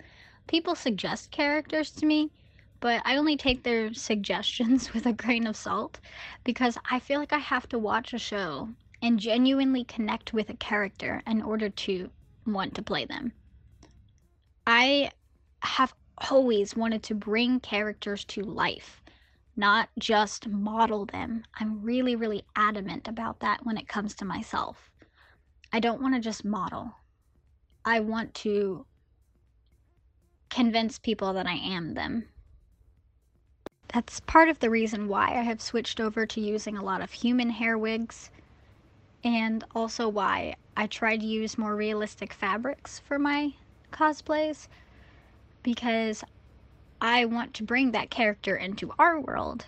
People suggest characters to me, but I only take their *laughs* suggestions with a grain of salt because I feel like I have to watch a show and genuinely connect with a character in order to want to play them. I have always wanted to bring characters to life, not just model them. I'm really, really adamant about that when it comes to myself. I don't want to just model. I want to convince people that I am them. That's part of the reason why I have switched over to using a lot of human hair wigs, and also why I try to use more realistic fabrics for my cosplays, because I want to bring that character into our world.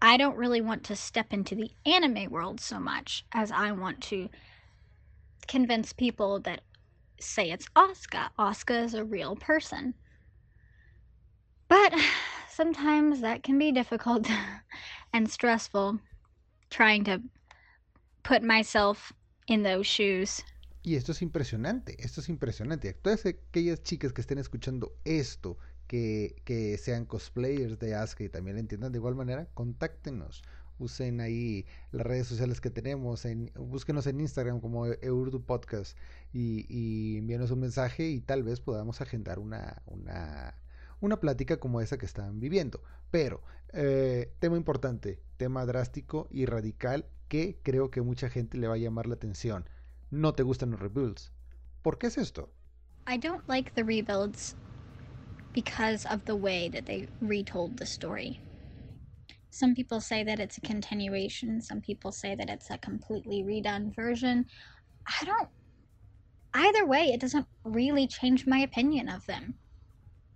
I don't really want to step into the anime world so much as I want to convince people that say it's Asuka. Asuka is a real person. But *sighs* sometimes that can be difficult *laughs* and stressful trying to put myself in those shoes. Y esto es impresionante, esto es impresionante. Todas aquellas chicas que estén escuchando esto, que, que sean cosplayers de Asuka y también entiendan de igual manera, contáctenos. Usen ahí las redes sociales que tenemos, en, búsquenos en Instagram como Eurdu Podcast y, y envíenos un mensaje y tal vez podamos agendar una, una, una plática como esa que están viviendo. Pero, eh, tema importante, tema drástico y radical que creo que mucha gente le va a llamar la atención. No te gustan los rebuilds. ¿Por qué es esto? I don't like the rebuilds because of the way that they retold the story. Some people say that it's a continuation, some people say that it's a completely redone version. I don't. Either way, it doesn't really change my opinion of them.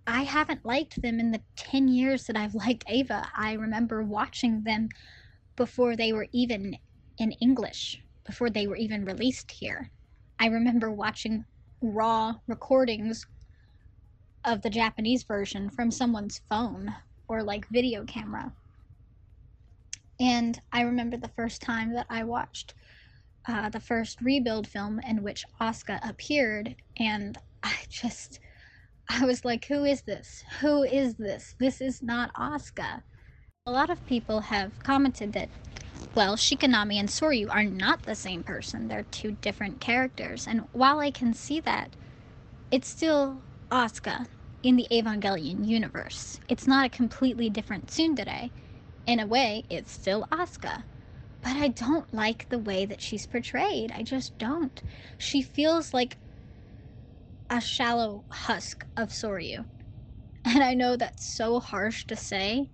I haven't liked them in the 10 years that I've liked Eva. I remember watching them before they were even in English, before they were even released here. I remember watching raw recordings of the Japanese version from someone's phone or like video camera. And I remember the first time that I watched uh, the first rebuild film in which Asuka appeared, and I just, I was like, who is this? Who is this? This is not Asuka. A lot of people have commented that, well, Shikinami and Soryu are not the same person. They're two different characters. And while I can see that, it's still Asuka in the Evangelion universe. It's not a completely different tsundere. In a way, it's still Asuka. But I don't like the way that she's portrayed. I just don't. She feels like a shallow husk of Soryu. And I know that's so harsh to say,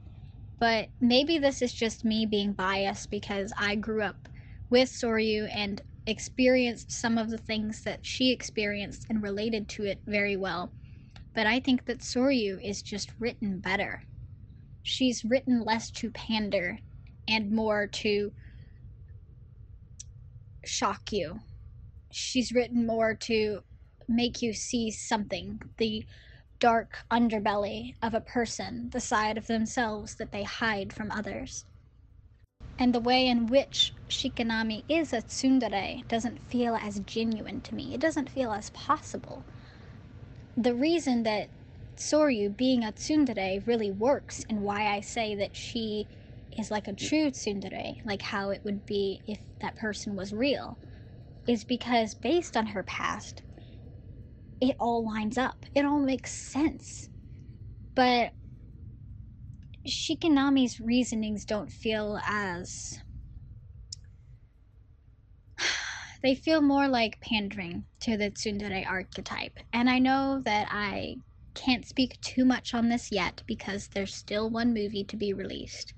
but maybe this is just me being biased because I grew up with Soryu and experienced some of the things that she experienced and related to it very well. But I think that Soryu is just written better. She's written less to pander and more to shock you. She's written more to make you see something, the dark underbelly of a person, the side of themselves that they hide from others. And the way in which Shikinami is a tsundere doesn't feel as genuine to me. It doesn't feel as possible. The reason that Soryu being a tsundere really works and why I say that she is like a true tsundere, like how it would be if that person was real, is because based on her past, it all lines up. It all makes sense. But Shikinami's reasonings don't feel as. *sighs* They feel more like pandering to the tsundere archetype. And I know that I can't speak too much on this yet because there's still one movie to be released.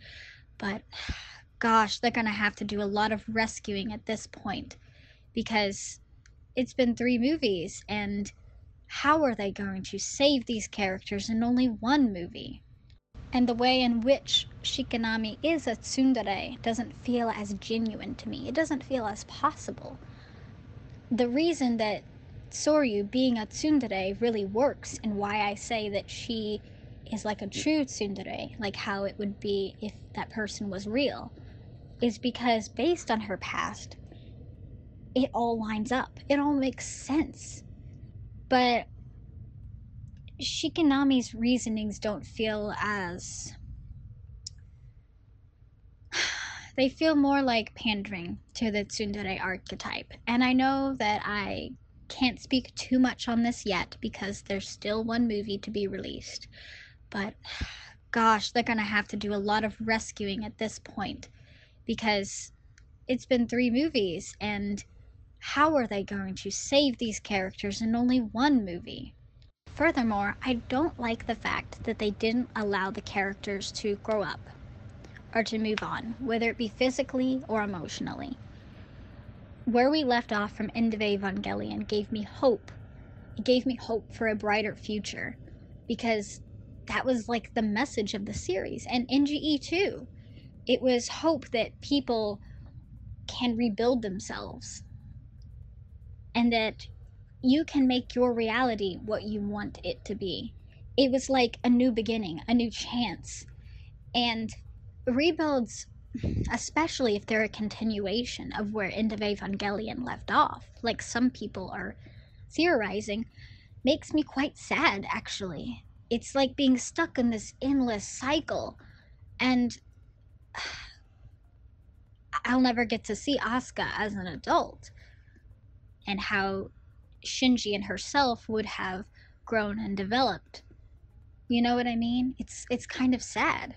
But *sighs* gosh, they're going to have to do a lot of rescuing at this point because it's been three movies and how are they going to save these characters in only one movie? And the way in which Shikinami is a tsundere doesn't feel as genuine to me. It doesn't feel as possible. The reason that Soryu being a tsundere really works and why I say that she is like a true tsundere, like how it would be if that person was real, is because based on her past, it all lines up. It all makes sense. But Shikinami's reasonings don't feel as. *sighs* They feel more like pandering to the tsundere archetype. And I know that I can't speak too much on this yet because there's still one movie to be released. But *sighs* gosh, they're going to have to do a lot of rescuing at this point because it's been three movies and how are they going to save these characters in only one movie? Furthermore, I don't like the fact that they didn't allow the characters to grow up or to move on, whether it be physically or emotionally. Where we left off from End of Evangelion gave me hope. It gave me hope for a brighter future because that was like the message of the series and NGE too. It was hope that people can rebuild themselves and that you can make your reality what you want it to be. It was like a new beginning, a new chance. And rebuilds, especially if they're a continuation of where End of Evangelion left off, like some people are theorizing, makes me quite sad, actually. It's like being stuck in this endless cycle. And *sighs* I'll never get to see Asuka as an adult and how Shinji and herself would have grown and developed. You know what I mean? It's it's kind of sad.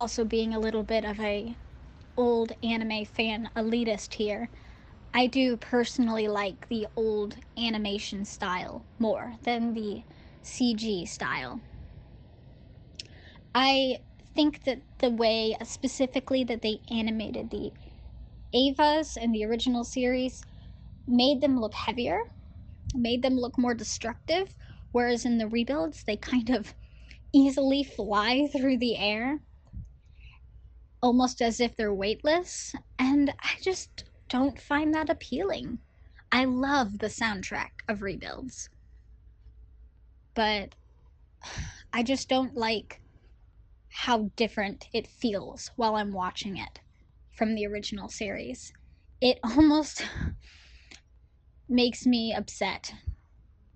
Also being a little bit of a old anime fan elitist here, I do personally like the old animation style more than the CG style. I think that the way specifically that they animated the Evas in the original series made them look heavier, made them look more destructive, whereas in the rebuilds, they kind of easily fly *laughs* through the air, almost as if they're weightless. And I just don't find that appealing. I love the soundtrack of rebuilds, but *sighs* I just don't like how different it feels while I'm watching it from the original series. It *laughs* almost makes me upset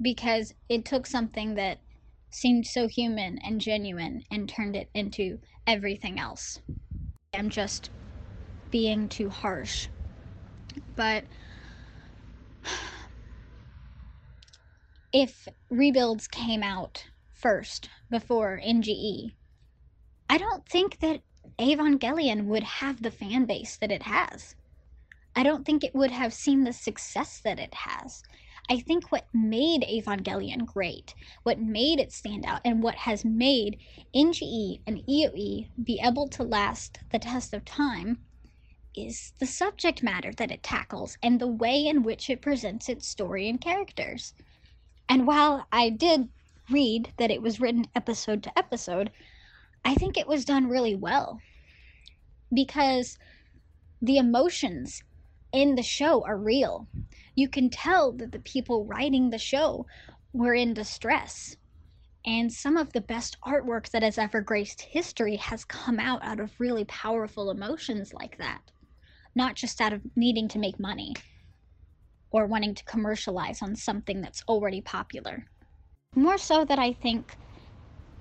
because it took something that seemed so human and genuine and turned it into everything else. I'm just being too harsh. But if rebuilds came out first before NGE, I don't think that Evangelion would have the fan base that it has. I don't think it would have seen the success that it has. I think what made Evangelion great, what made it stand out, and what has made NGE and EOE be able to last the test of time is the subject matter that it tackles and the way in which it presents its story and characters. And while I did read that it was written episode to episode, I think it was done really well. Because the emotions in the show are real. You can tell that the people writing the show were in distress. And some of the best artwork that has ever graced history has come out out of really powerful emotions like that, not just out of needing to make money or wanting to commercialize on something that's already popular. More so that I think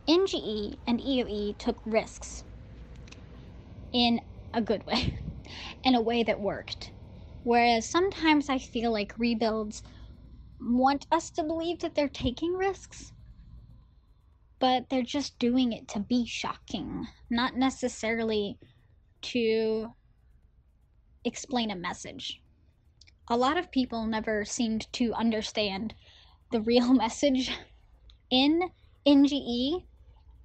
NGE and EOE took risks in a good way, *laughs* in a way that worked. Whereas sometimes I feel like rebuilds want us to believe that they're taking risks, but they're just doing it to be shocking, not necessarily to explain a message. A lot of people never seemed to understand the real *laughs* message in NGE,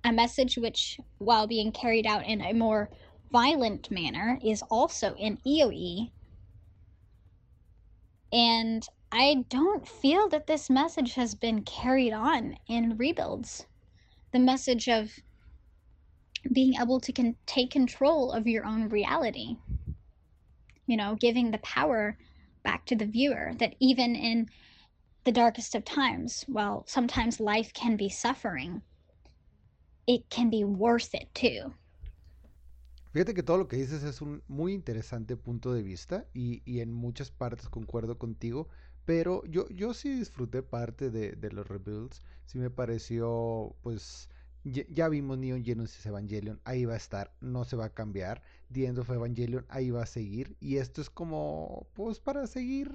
a message which, while being carried out in a more violent manner, is also in EOE. And I don't feel that this message has been carried on in rebuilds. The message of being able to con- take control of your own reality. You know, giving the power back to the viewer that even in the darkest of times, while sometimes life can be suffering, it can be worth it too. Fíjate que todo lo que dices es un muy interesante punto de vista y, y en muchas partes concuerdo contigo, pero yo, yo sí disfruté parte de, de los rebuilds, sí me pareció, pues, ya, ya vimos Neon Genesis Evangelion, ahí va a estar, no se va a cambiar, The End of Evangelion, ahí va a seguir, y esto es como, pues, para seguir,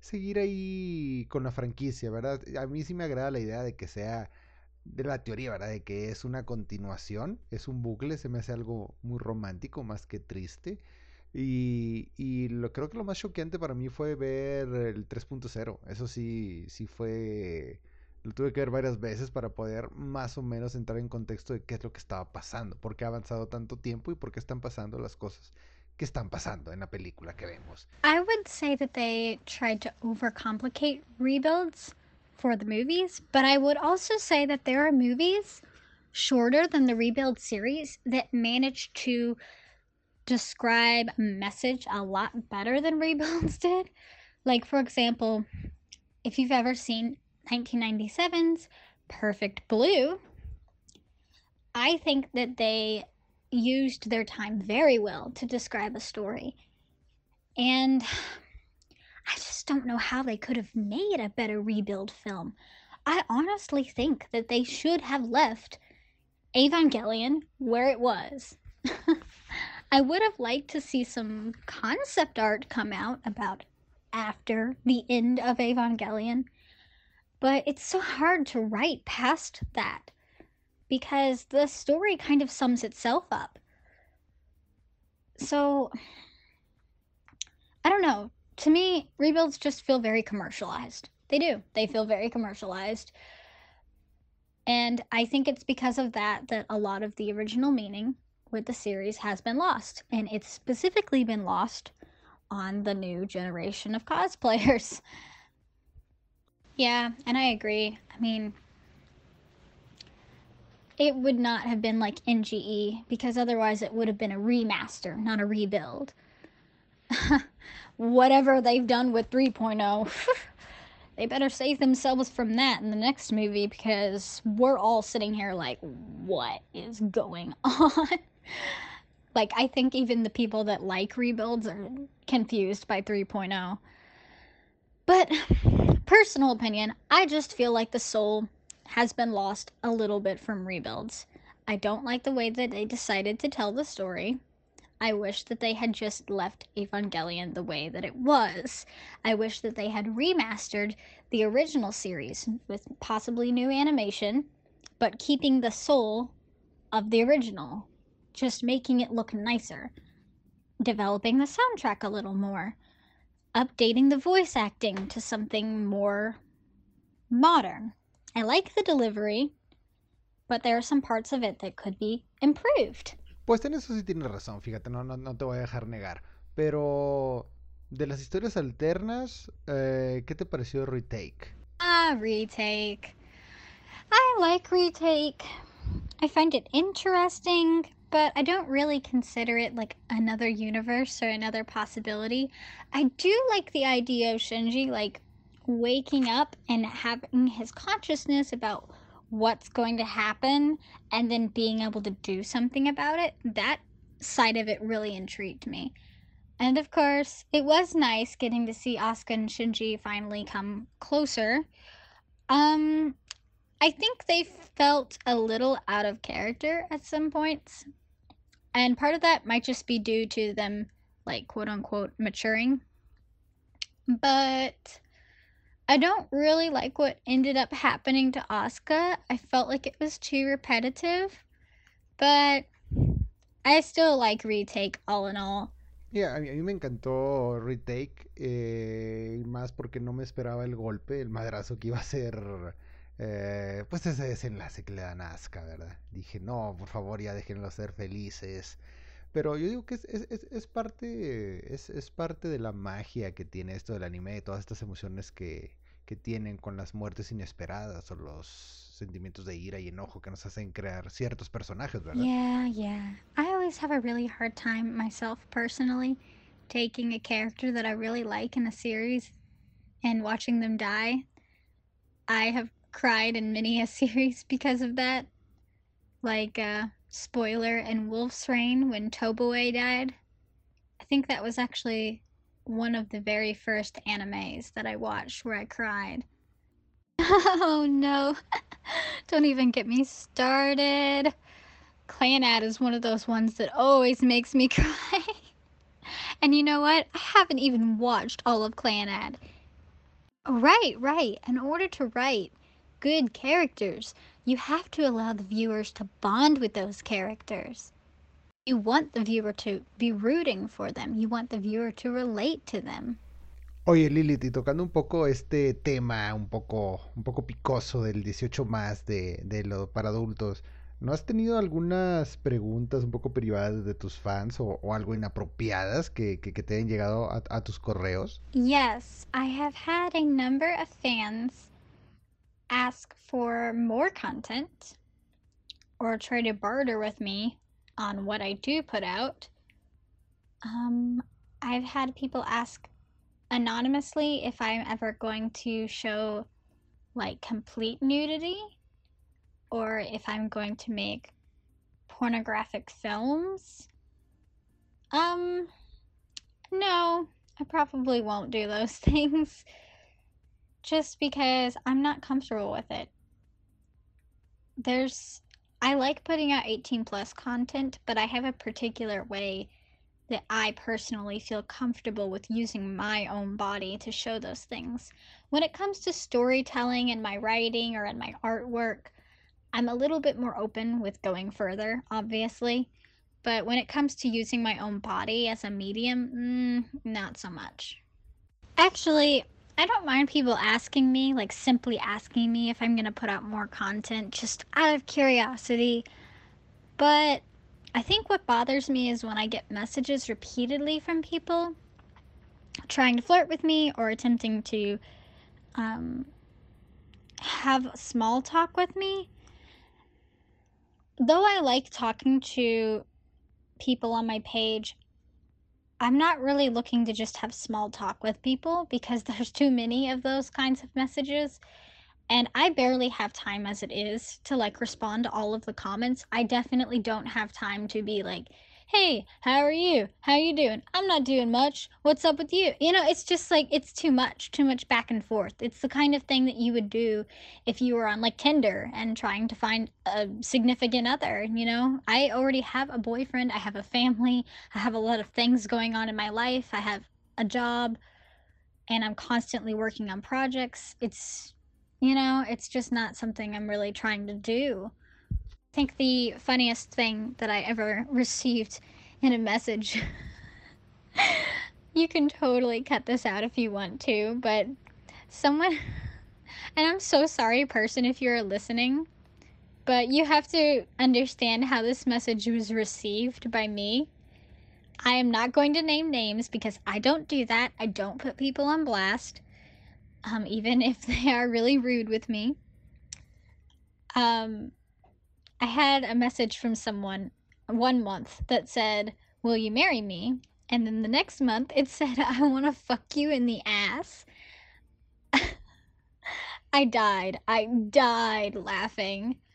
seguir ahí con la franquicia, ¿verdad? A mí sí me agrada la idea de que sea de la teoría, ¿verdad? De que es una continuación, es un bucle, se me hace algo muy romántico más que triste. Y, y lo, creo que lo más choqueante para mí fue ver el 3.0. Eso sí, sí fue... Lo tuve que ver varias veces para poder más o menos entrar en contexto de qué es lo que estaba pasando, por qué ha avanzado tanto tiempo y por qué están pasando las cosas que están pasando en la película que vemos. I would say that they tried to overcomplicate rebuilds for the movies, but I would also say that there are movies shorter than the rebuild series that managed to describe message a lot better than rebuilds *laughs* did. Like, for example, if you've ever seen 1997's Perfect Blue, I think that they used their time very well to describe a story. And I just don't know how they could have made a better rebuild film. I honestly think that they should have left Evangelion where it was. *laughs* I would have liked to see some concept art come out about after the end of Evangelion, but it's so hard to write past that because the story kind of sums itself up. So, I don't know. To me, rebuilds just feel very commercialized. They do. They feel very commercialized. And I think it's because of that that a lot of the original meaning with the series has been lost. And it's specifically been lost on the new generation of cosplayers. *laughs* yeah, and I agree. I mean, it would not have been like NGE because otherwise it would have been a remaster, not a rebuild. *laughs* Whatever they've done with 3.0, *laughs* they better save themselves from that in the next movie because we're all sitting here like, what is going *laughs* on? like, I think even the people that like rebuilds are confused by 3.0. But, personal opinion, I just feel like the soul has been lost a little bit from rebuilds. I don't like the way that they decided to tell the story. I wish that they had just left Evangelion the way that it was. I wish that they had remastered the original series with possibly new animation, but keeping the soul of the original, just making it look nicer, developing the soundtrack a little more, updating the voice acting to something more modern. I like the delivery, but there are some parts of it that could be improved. Pues en eso sí tienes razón, fíjate, no, no, no te voy a dejar negar. Pero de las historias alternas, eh, ¿qué te pareció Retake? Ah, retake. I like retake. I find it interesting, but I don't really consider it like another universe or another possibility. I do like the idea of Shinji like waking up and having his consciousness about what's going to happen and then being able to do something about it, that side of it really intrigued me. And of course, it was nice getting to see Asuka and Shinji finally come closer. Um, I think they felt a little out of character at some points. And part of that might just be due to them, like, quote unquote, maturing. But I don't really like what ended up happening to Asuka. I felt like it was too repetitive. But I still like Retake all in all. Yeah, a mí, a mí me encantó Retake, eh, más porque no me esperaba el golpe, el madrazo que iba a ser, eh, pues ese desenlace que le dan a Asuka, ¿verdad? Dije, no, por favor, ya déjenlo ser felices. Pero yo digo que es, es, es, parte, es, parte de la magia que tiene esto del anime, de todas estas emociones que, que tienen con las muertes inesperadas o los sentimientos de ira y enojo que nos hacen crear ciertos personajes, ¿verdad? Yeah, yeah. I always have a really hard time myself personally taking a character that I really like in a series and watching them die. I have cried in many a *laughs* series because of that. Like, uh, spoiler in Wolf's Rain when Toboe died. I think that was actually one of the very first animes that I watched where I cried. *laughs* Oh no, *laughs* don't even get me started. Clannad is one of those ones that always makes me *laughs* cry. and you know what? I haven't even watched all of Clannad. Right, right. In order to write good characters, you have to allow the viewers to bond with those characters. You want the viewer to be rooting for them. You want the viewer to relate to them. Oye, Lilith, y tocando un poco este tema un poco, un poco picoso del 18 más de, de lo para adultos, ¿no has tenido algunas preguntas un poco privadas de tus fans o, o algo inapropiadas que, que, que, te hayan llegado a, a tus correos? Yes, I have had a number of fans ask for more content or try to barter with me on what I do put out. Um, I've had people ask anonymously if I'm ever going to show like complete nudity or if I'm going to make pornographic films. Um, no, I probably won't do those *laughs* things just because I'm not comfortable with it. There's I like putting out 18 plus content, but I have a particular way that I personally feel comfortable with using my own body to show those things. When it comes to storytelling and my writing or in my artwork, I'm a little bit more open with going further, obviously. But when it comes to using my own body as a medium, mm, not so much. Actually, I don't mind people asking me, like simply asking me if I'm going to put out more content just out of curiosity. But I think what bothers me is when I get messages repeatedly from people trying to flirt with me or attempting to um, have small talk with me. Though I like talking to people on my page, I'm not really looking to just have small talk with people because *laughs* there's too many of those kinds of messages. And I barely have time as it is to like respond to all of the comments. I definitely don't have time to be like, "Hey, how are you? How you doing? I'm not doing much. What's up with you?" You know, it's just like it's too much, too much back and forth. It's the kind of thing that you would do if you were on like Tinder and trying to find a significant other, you know? I already have a boyfriend, I have a family, I have a lot of things going on in my life. I have a job and I'm constantly working on projects. It's you know, it's just not something I'm really trying to do. I think the funniest thing that I ever *laughs* received in a message. *laughs* you can totally cut this out if you want to, but someone. *laughs* And I'm so sorry, person, if you're listening, but you have to understand how this message was received by me. I am not going to name names because I don't do that. I don't put people on blast um, even if they are really rude with me. Um, I had a message from someone one month that said, Will you marry me? And then the next month it said, *laughs* I want to fuck you in the ass. *laughs* I died. I died laughing. *sighs*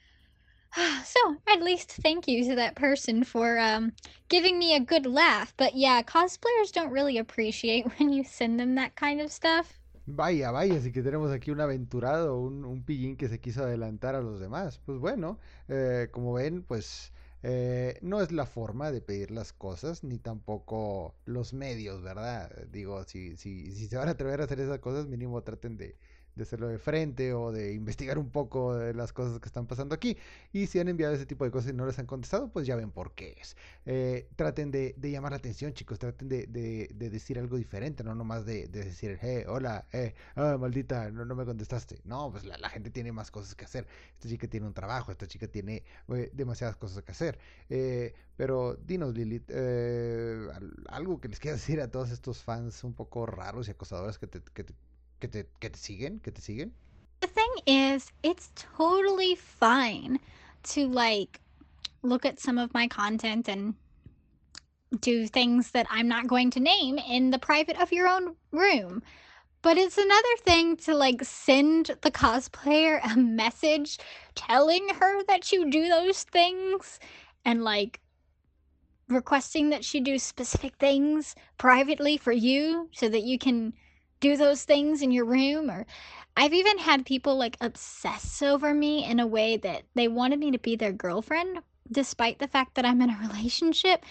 So, at least thank you to that person for um, giving me a good laugh. But yeah, cosplayers don't really appreciate *laughs* when you send them that kind of stuff. Vaya, vaya, así que tenemos aquí un aventurado, un, un pillín que se quiso adelantar a los demás. Pues bueno, eh, como ven, pues eh, no es la forma de pedir las cosas, ni tampoco los medios, ¿verdad? Digo, si, si, si se van a atrever a hacer esas cosas, mínimo traten de, de hacerlo de frente o de investigar un poco de las cosas que están pasando aquí. Y si han enviado ese tipo de cosas y no les han contestado, pues ya ven por qué es. Eh, traten de, llamar la atención, chicos. Traten de, decir algo diferente, no nomás de, decir, hey, hola, eh, ah, maldita, no, no me contestaste. No, pues la, gente tiene más cosas que hacer. Esta chica tiene un trabajo, esta chica tiene eh, demasiadas cosas que hacer. Eh, pero dinos, Lilith, algo que les quiera decir a todos estos fans un poco raros y acosadores que que te que te, que te siguen, que te siguen. The thing is, it's totally fine to like look at some of my content and do things that I'm not going to name in the private of your own room. But it's another thing to like send the cosplayer a message telling her that you do those things and like requesting that she do specific things privately for you so that you can do those things in your room or I've even had people like obsess over me in a way that they wanted me to be their girlfriend despite the fact that I'm in a *laughs* relationship.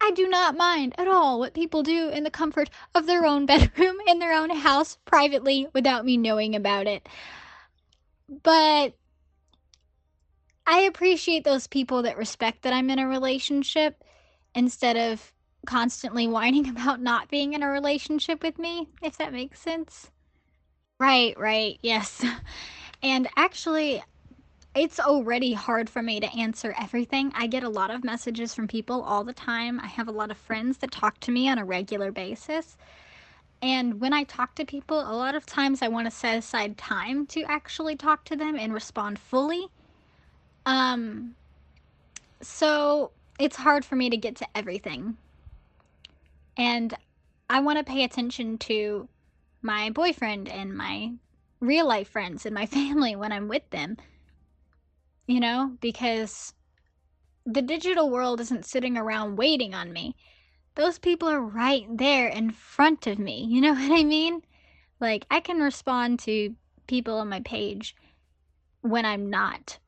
I do not mind at all what people do in the comfort of their own *laughs* bedroom in their own house privately without me knowing about it. But I appreciate those people that respect that I'm in a relationship instead of constantly whining *laughs* about not being in a relationship with me, if that makes sense. Right, right, yes. *laughs* And actually, it's already hard for me to answer everything. I get a lot of messages from people all the time. I have a lot of friends that talk to me on a regular basis. And when I talk to people, a lot of times I want to set aside time to actually talk to them and respond fully. Um so it's hard for me to get to everything and I want to pay attention to my boyfriend and my real life friends and my *laughs* family when I'm with them. You know, because the digital world isn't sitting around waiting on me. Those people are right there in front of me. You know *laughs* what I mean? Like, I can respond to people on my page when I'm not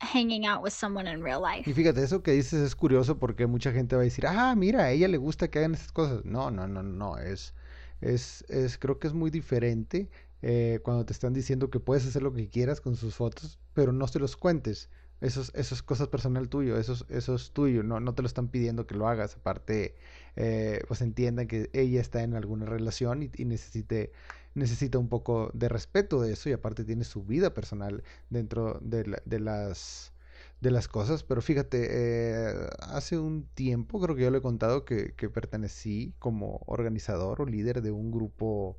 hanging out with someone in real life. Y fíjate, eso que dices es curioso porque mucha gente va a decir, ah, mira, a ella le gusta que hagan esas cosas. No, no, no, no, es, es, es creo que es muy diferente eh, cuando te están diciendo que puedes hacer lo que quieras con sus fotos, pero no se los cuentes. Eso es, eso es cosas personal tuyo, eso es, eso es tuyo, no, no te lo están pidiendo que lo hagas. Aparte, eh, pues entiendan que ella está en alguna relación y necesite necesita un poco de respeto de eso y aparte tiene su vida personal dentro de, de las de las cosas, pero fíjate, eh, hace un tiempo creo que yo le he contado que, pertenecí como organizador o líder de un grupo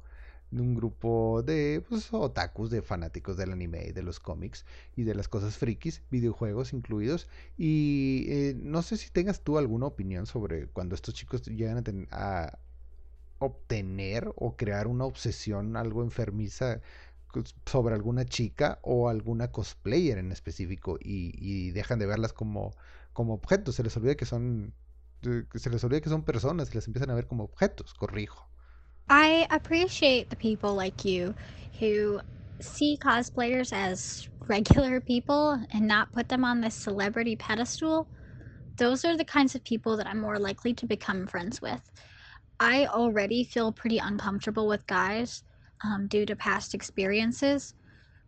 de un grupo de pues, otakus, de fanáticos del anime y de los cómics y de las cosas frikis, videojuegos incluidos. Y eh, no sé si tengas tú alguna opinión sobre cuando estos chicos llegan a, a, obtener o crear una obsesión algo enfermiza sobre alguna chica o alguna cosplayer en específico y, y dejan de verlas como, como objetos. Se les olvida que son se les olvida que son personas y las empiezan a ver como objetos, corrijo. I appreciate the people like you who see cosplayers as regular people and not put them on this celebrity pedestal. Those are the kinds of people that I'm more likely to become friends with. I already feel pretty uncomfortable with guys um, due to past experiences.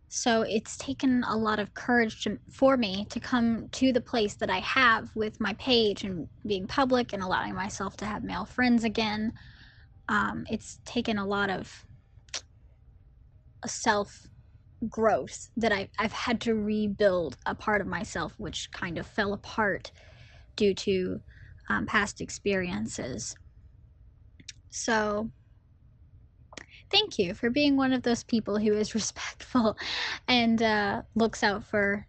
So it's taken a lot of courage to, for me to come to the place that I have with my page and being public and allowing myself to have male friends again. Um, it's taken a lot of self growth that I, I've had to rebuild a part of myself which kind of fell apart due to um, past experiences. So, thank you for being one of those people who is *laughs* respectful and uh, looks out for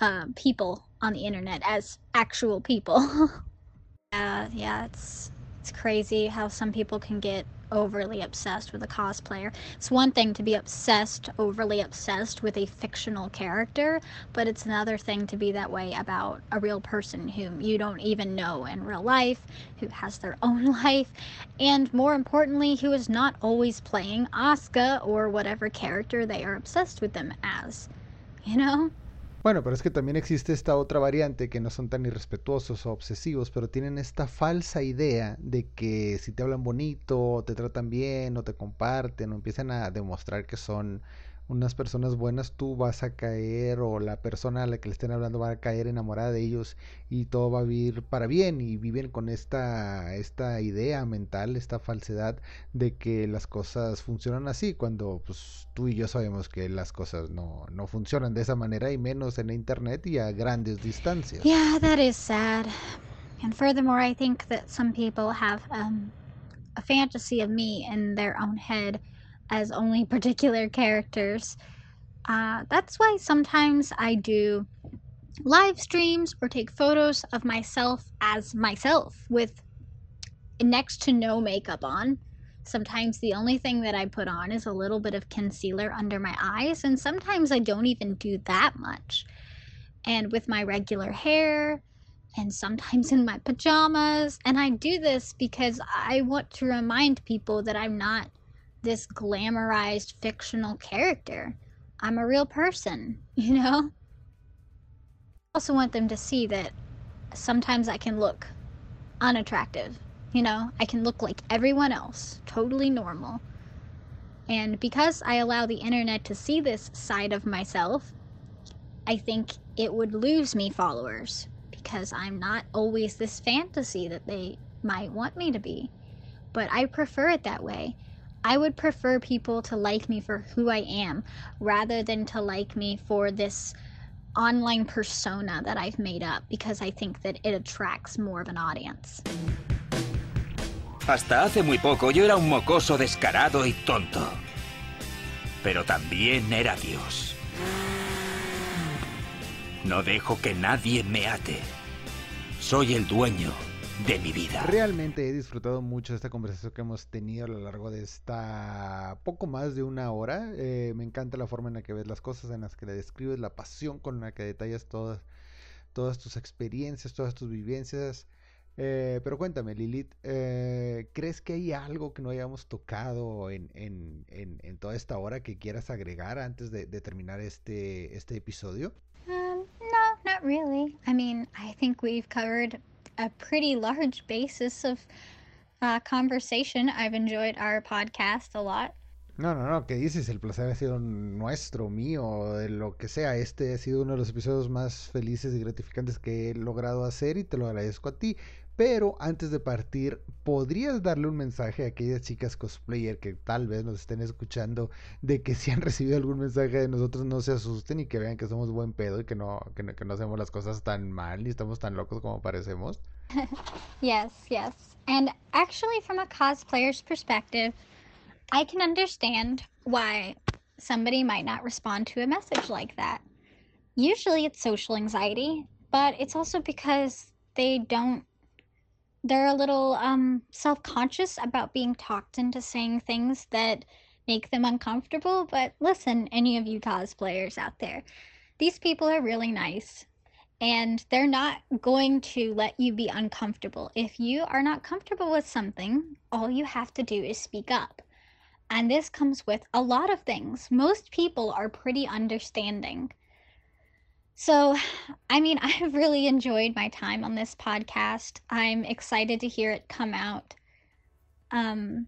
uh, people on the internet as actual people. *laughs* uh, yeah, it's it's crazy how some people can get overly obsessed with a cosplayer. It's one thing to be obsessed, overly obsessed with a fictional character, but it's another thing to be that way about a real person whom you don't even know in real life, who has their *laughs* own life, and more importantly, who is not always playing Asuka or whatever character they are obsessed with them as. You know? Bueno, pero es que también existe esta otra variante que no son tan irrespetuosos o obsesivos, pero tienen esta falsa idea de que si te hablan bonito, te tratan bien, o te comparten, o empiezan a demostrar que son unas personas buenas, tú vas a caer o la persona a la que le estén hablando va a caer enamorada de ellos y todo va a vivir para bien y viven con esta, esta idea mental, esta falsedad de que las cosas funcionan así, cuando pues tú y yo sabemos que las cosas no, no funcionan de esa manera y menos en internet y a grandes distancias. Yeah, that is sad. And furthermore, I think that some people have um, a fantasy of me in their own head. As only *laughs* particular characters. Uh, that's why sometimes I do live streams or take photos of myself as myself with next to no makeup on. Sometimes the only thing that I put on is a little bit of concealer under my eyes, and sometimes I don't even do that much. And with my regular hair, and sometimes in my pajamas. And I do this because I want to remind people that I'm not this glamorized fictional character. I'm a real person, *laughs* you know? I also want them to see that sometimes I can look unattractive. You know, I can look like everyone else, totally normal. And because I allow the internet to see this side of myself, I think it would lose me followers because I'm not always this fantasy that they might want me to be. But I prefer it that way I would prefer people to like me for who I am rather than to like me for this online persona that I've made up because I think that it attracts more of an audience. Hasta hace muy poco yo era un mocoso descarado y tonto. Pero también era Dios. No dejo que nadie me ate. Soy el dueño de mi vida. Realmente he disfrutado mucho de esta conversación que hemos tenido a lo largo de esta poco más de una hora. Eh, me encanta la forma en la que ves las cosas, en las que le describes, la pasión con la que detallas todas, todas tus experiencias, todas tus vivencias. Eh, pero cuéntame, Lilith, eh, ¿crees que hay algo que no hayamos tocado en, en, en, toda esta hora que quieras agregar antes de, de terminar este, este episodio? Um, no, not really. I mean, I think we've covered a pretty large basis of uh, conversation. I've enjoyed our podcast a lot. No, no, no, ¿qué dices? El placer ha sido nuestro, mío, de lo que sea. Este ha sido uno de los episodios más felices y gratificantes que he logrado hacer y te lo agradezco a ti. Pero antes de partir, ¿podrías darle un mensaje a aquellas chicas cosplayer que tal vez nos estén escuchando de que si han *laughs* recibido algún mensaje de nosotros no se asusten y que vean que somos buen pedo y que no, que no, que no hacemos las cosas tan mal ni estamos tan locos como parecemos? *laughs* yes, yes. And actually, from a cosplayer's perspective, I can understand why somebody might not respond to a message like that. Usually it's social anxiety, but it's also because they don't they're a little um, self conscious about being talked into saying things that make them uncomfortable. But listen, any of you cosplayers out there, these people are really nice and they're not going to let you be uncomfortable. If you are not comfortable with something, all you have to do is speak up. And this comes with a lot of things. Most people are pretty understanding. So, I mean, *laughs* I've really enjoyed my time on this podcast. I'm excited to hear it come out. Um,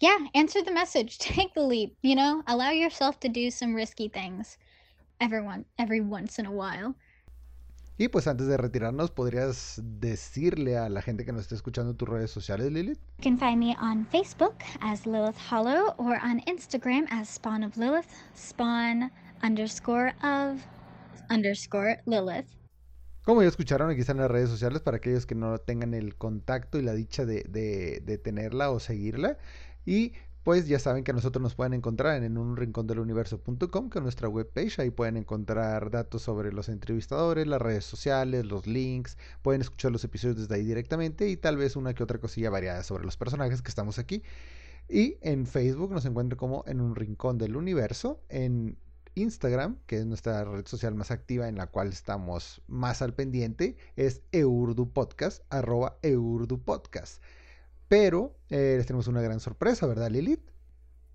yeah, answer the message, *laughs* take the leap, you know, allow yourself to do some risky things everyone every once in a while. Y pues antes de retirarnos, ¿podrías decirle a la gente que nos está escuchando tus redes sociales, Lilith? You can find me on Facebook as Lilith Hollow or on Instagram as Spawn of Lilith, Spawn underscore of underscore Lilith. Como ya escucharon, aquí están las redes sociales para aquellos que no tengan el contacto y la dicha de, de, tenerla o seguirla. Y pues ya saben que nosotros nos pueden encontrar en un rincón del universo.com, que es nuestra webpage. Ahí pueden encontrar datos sobre los entrevistadores, las redes sociales, los links. Pueden escuchar los episodios desde ahí directamente y tal vez una que otra cosilla variada sobre los personajes que estamos aquí. Y en Facebook nos encuentran como en un rincón del universo. En Instagram, que es nuestra red social más activa en la cual estamos más al pendiente, es eurdupodcast, arroba eurdupodcast. Pero eh, les tenemos una gran sorpresa, ¿verdad, Lilith?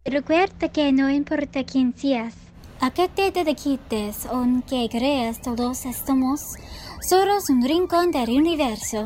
Recuerda que no importa quién seas. A qué te dediques qué creas, todos estamos solo un rincón del universo.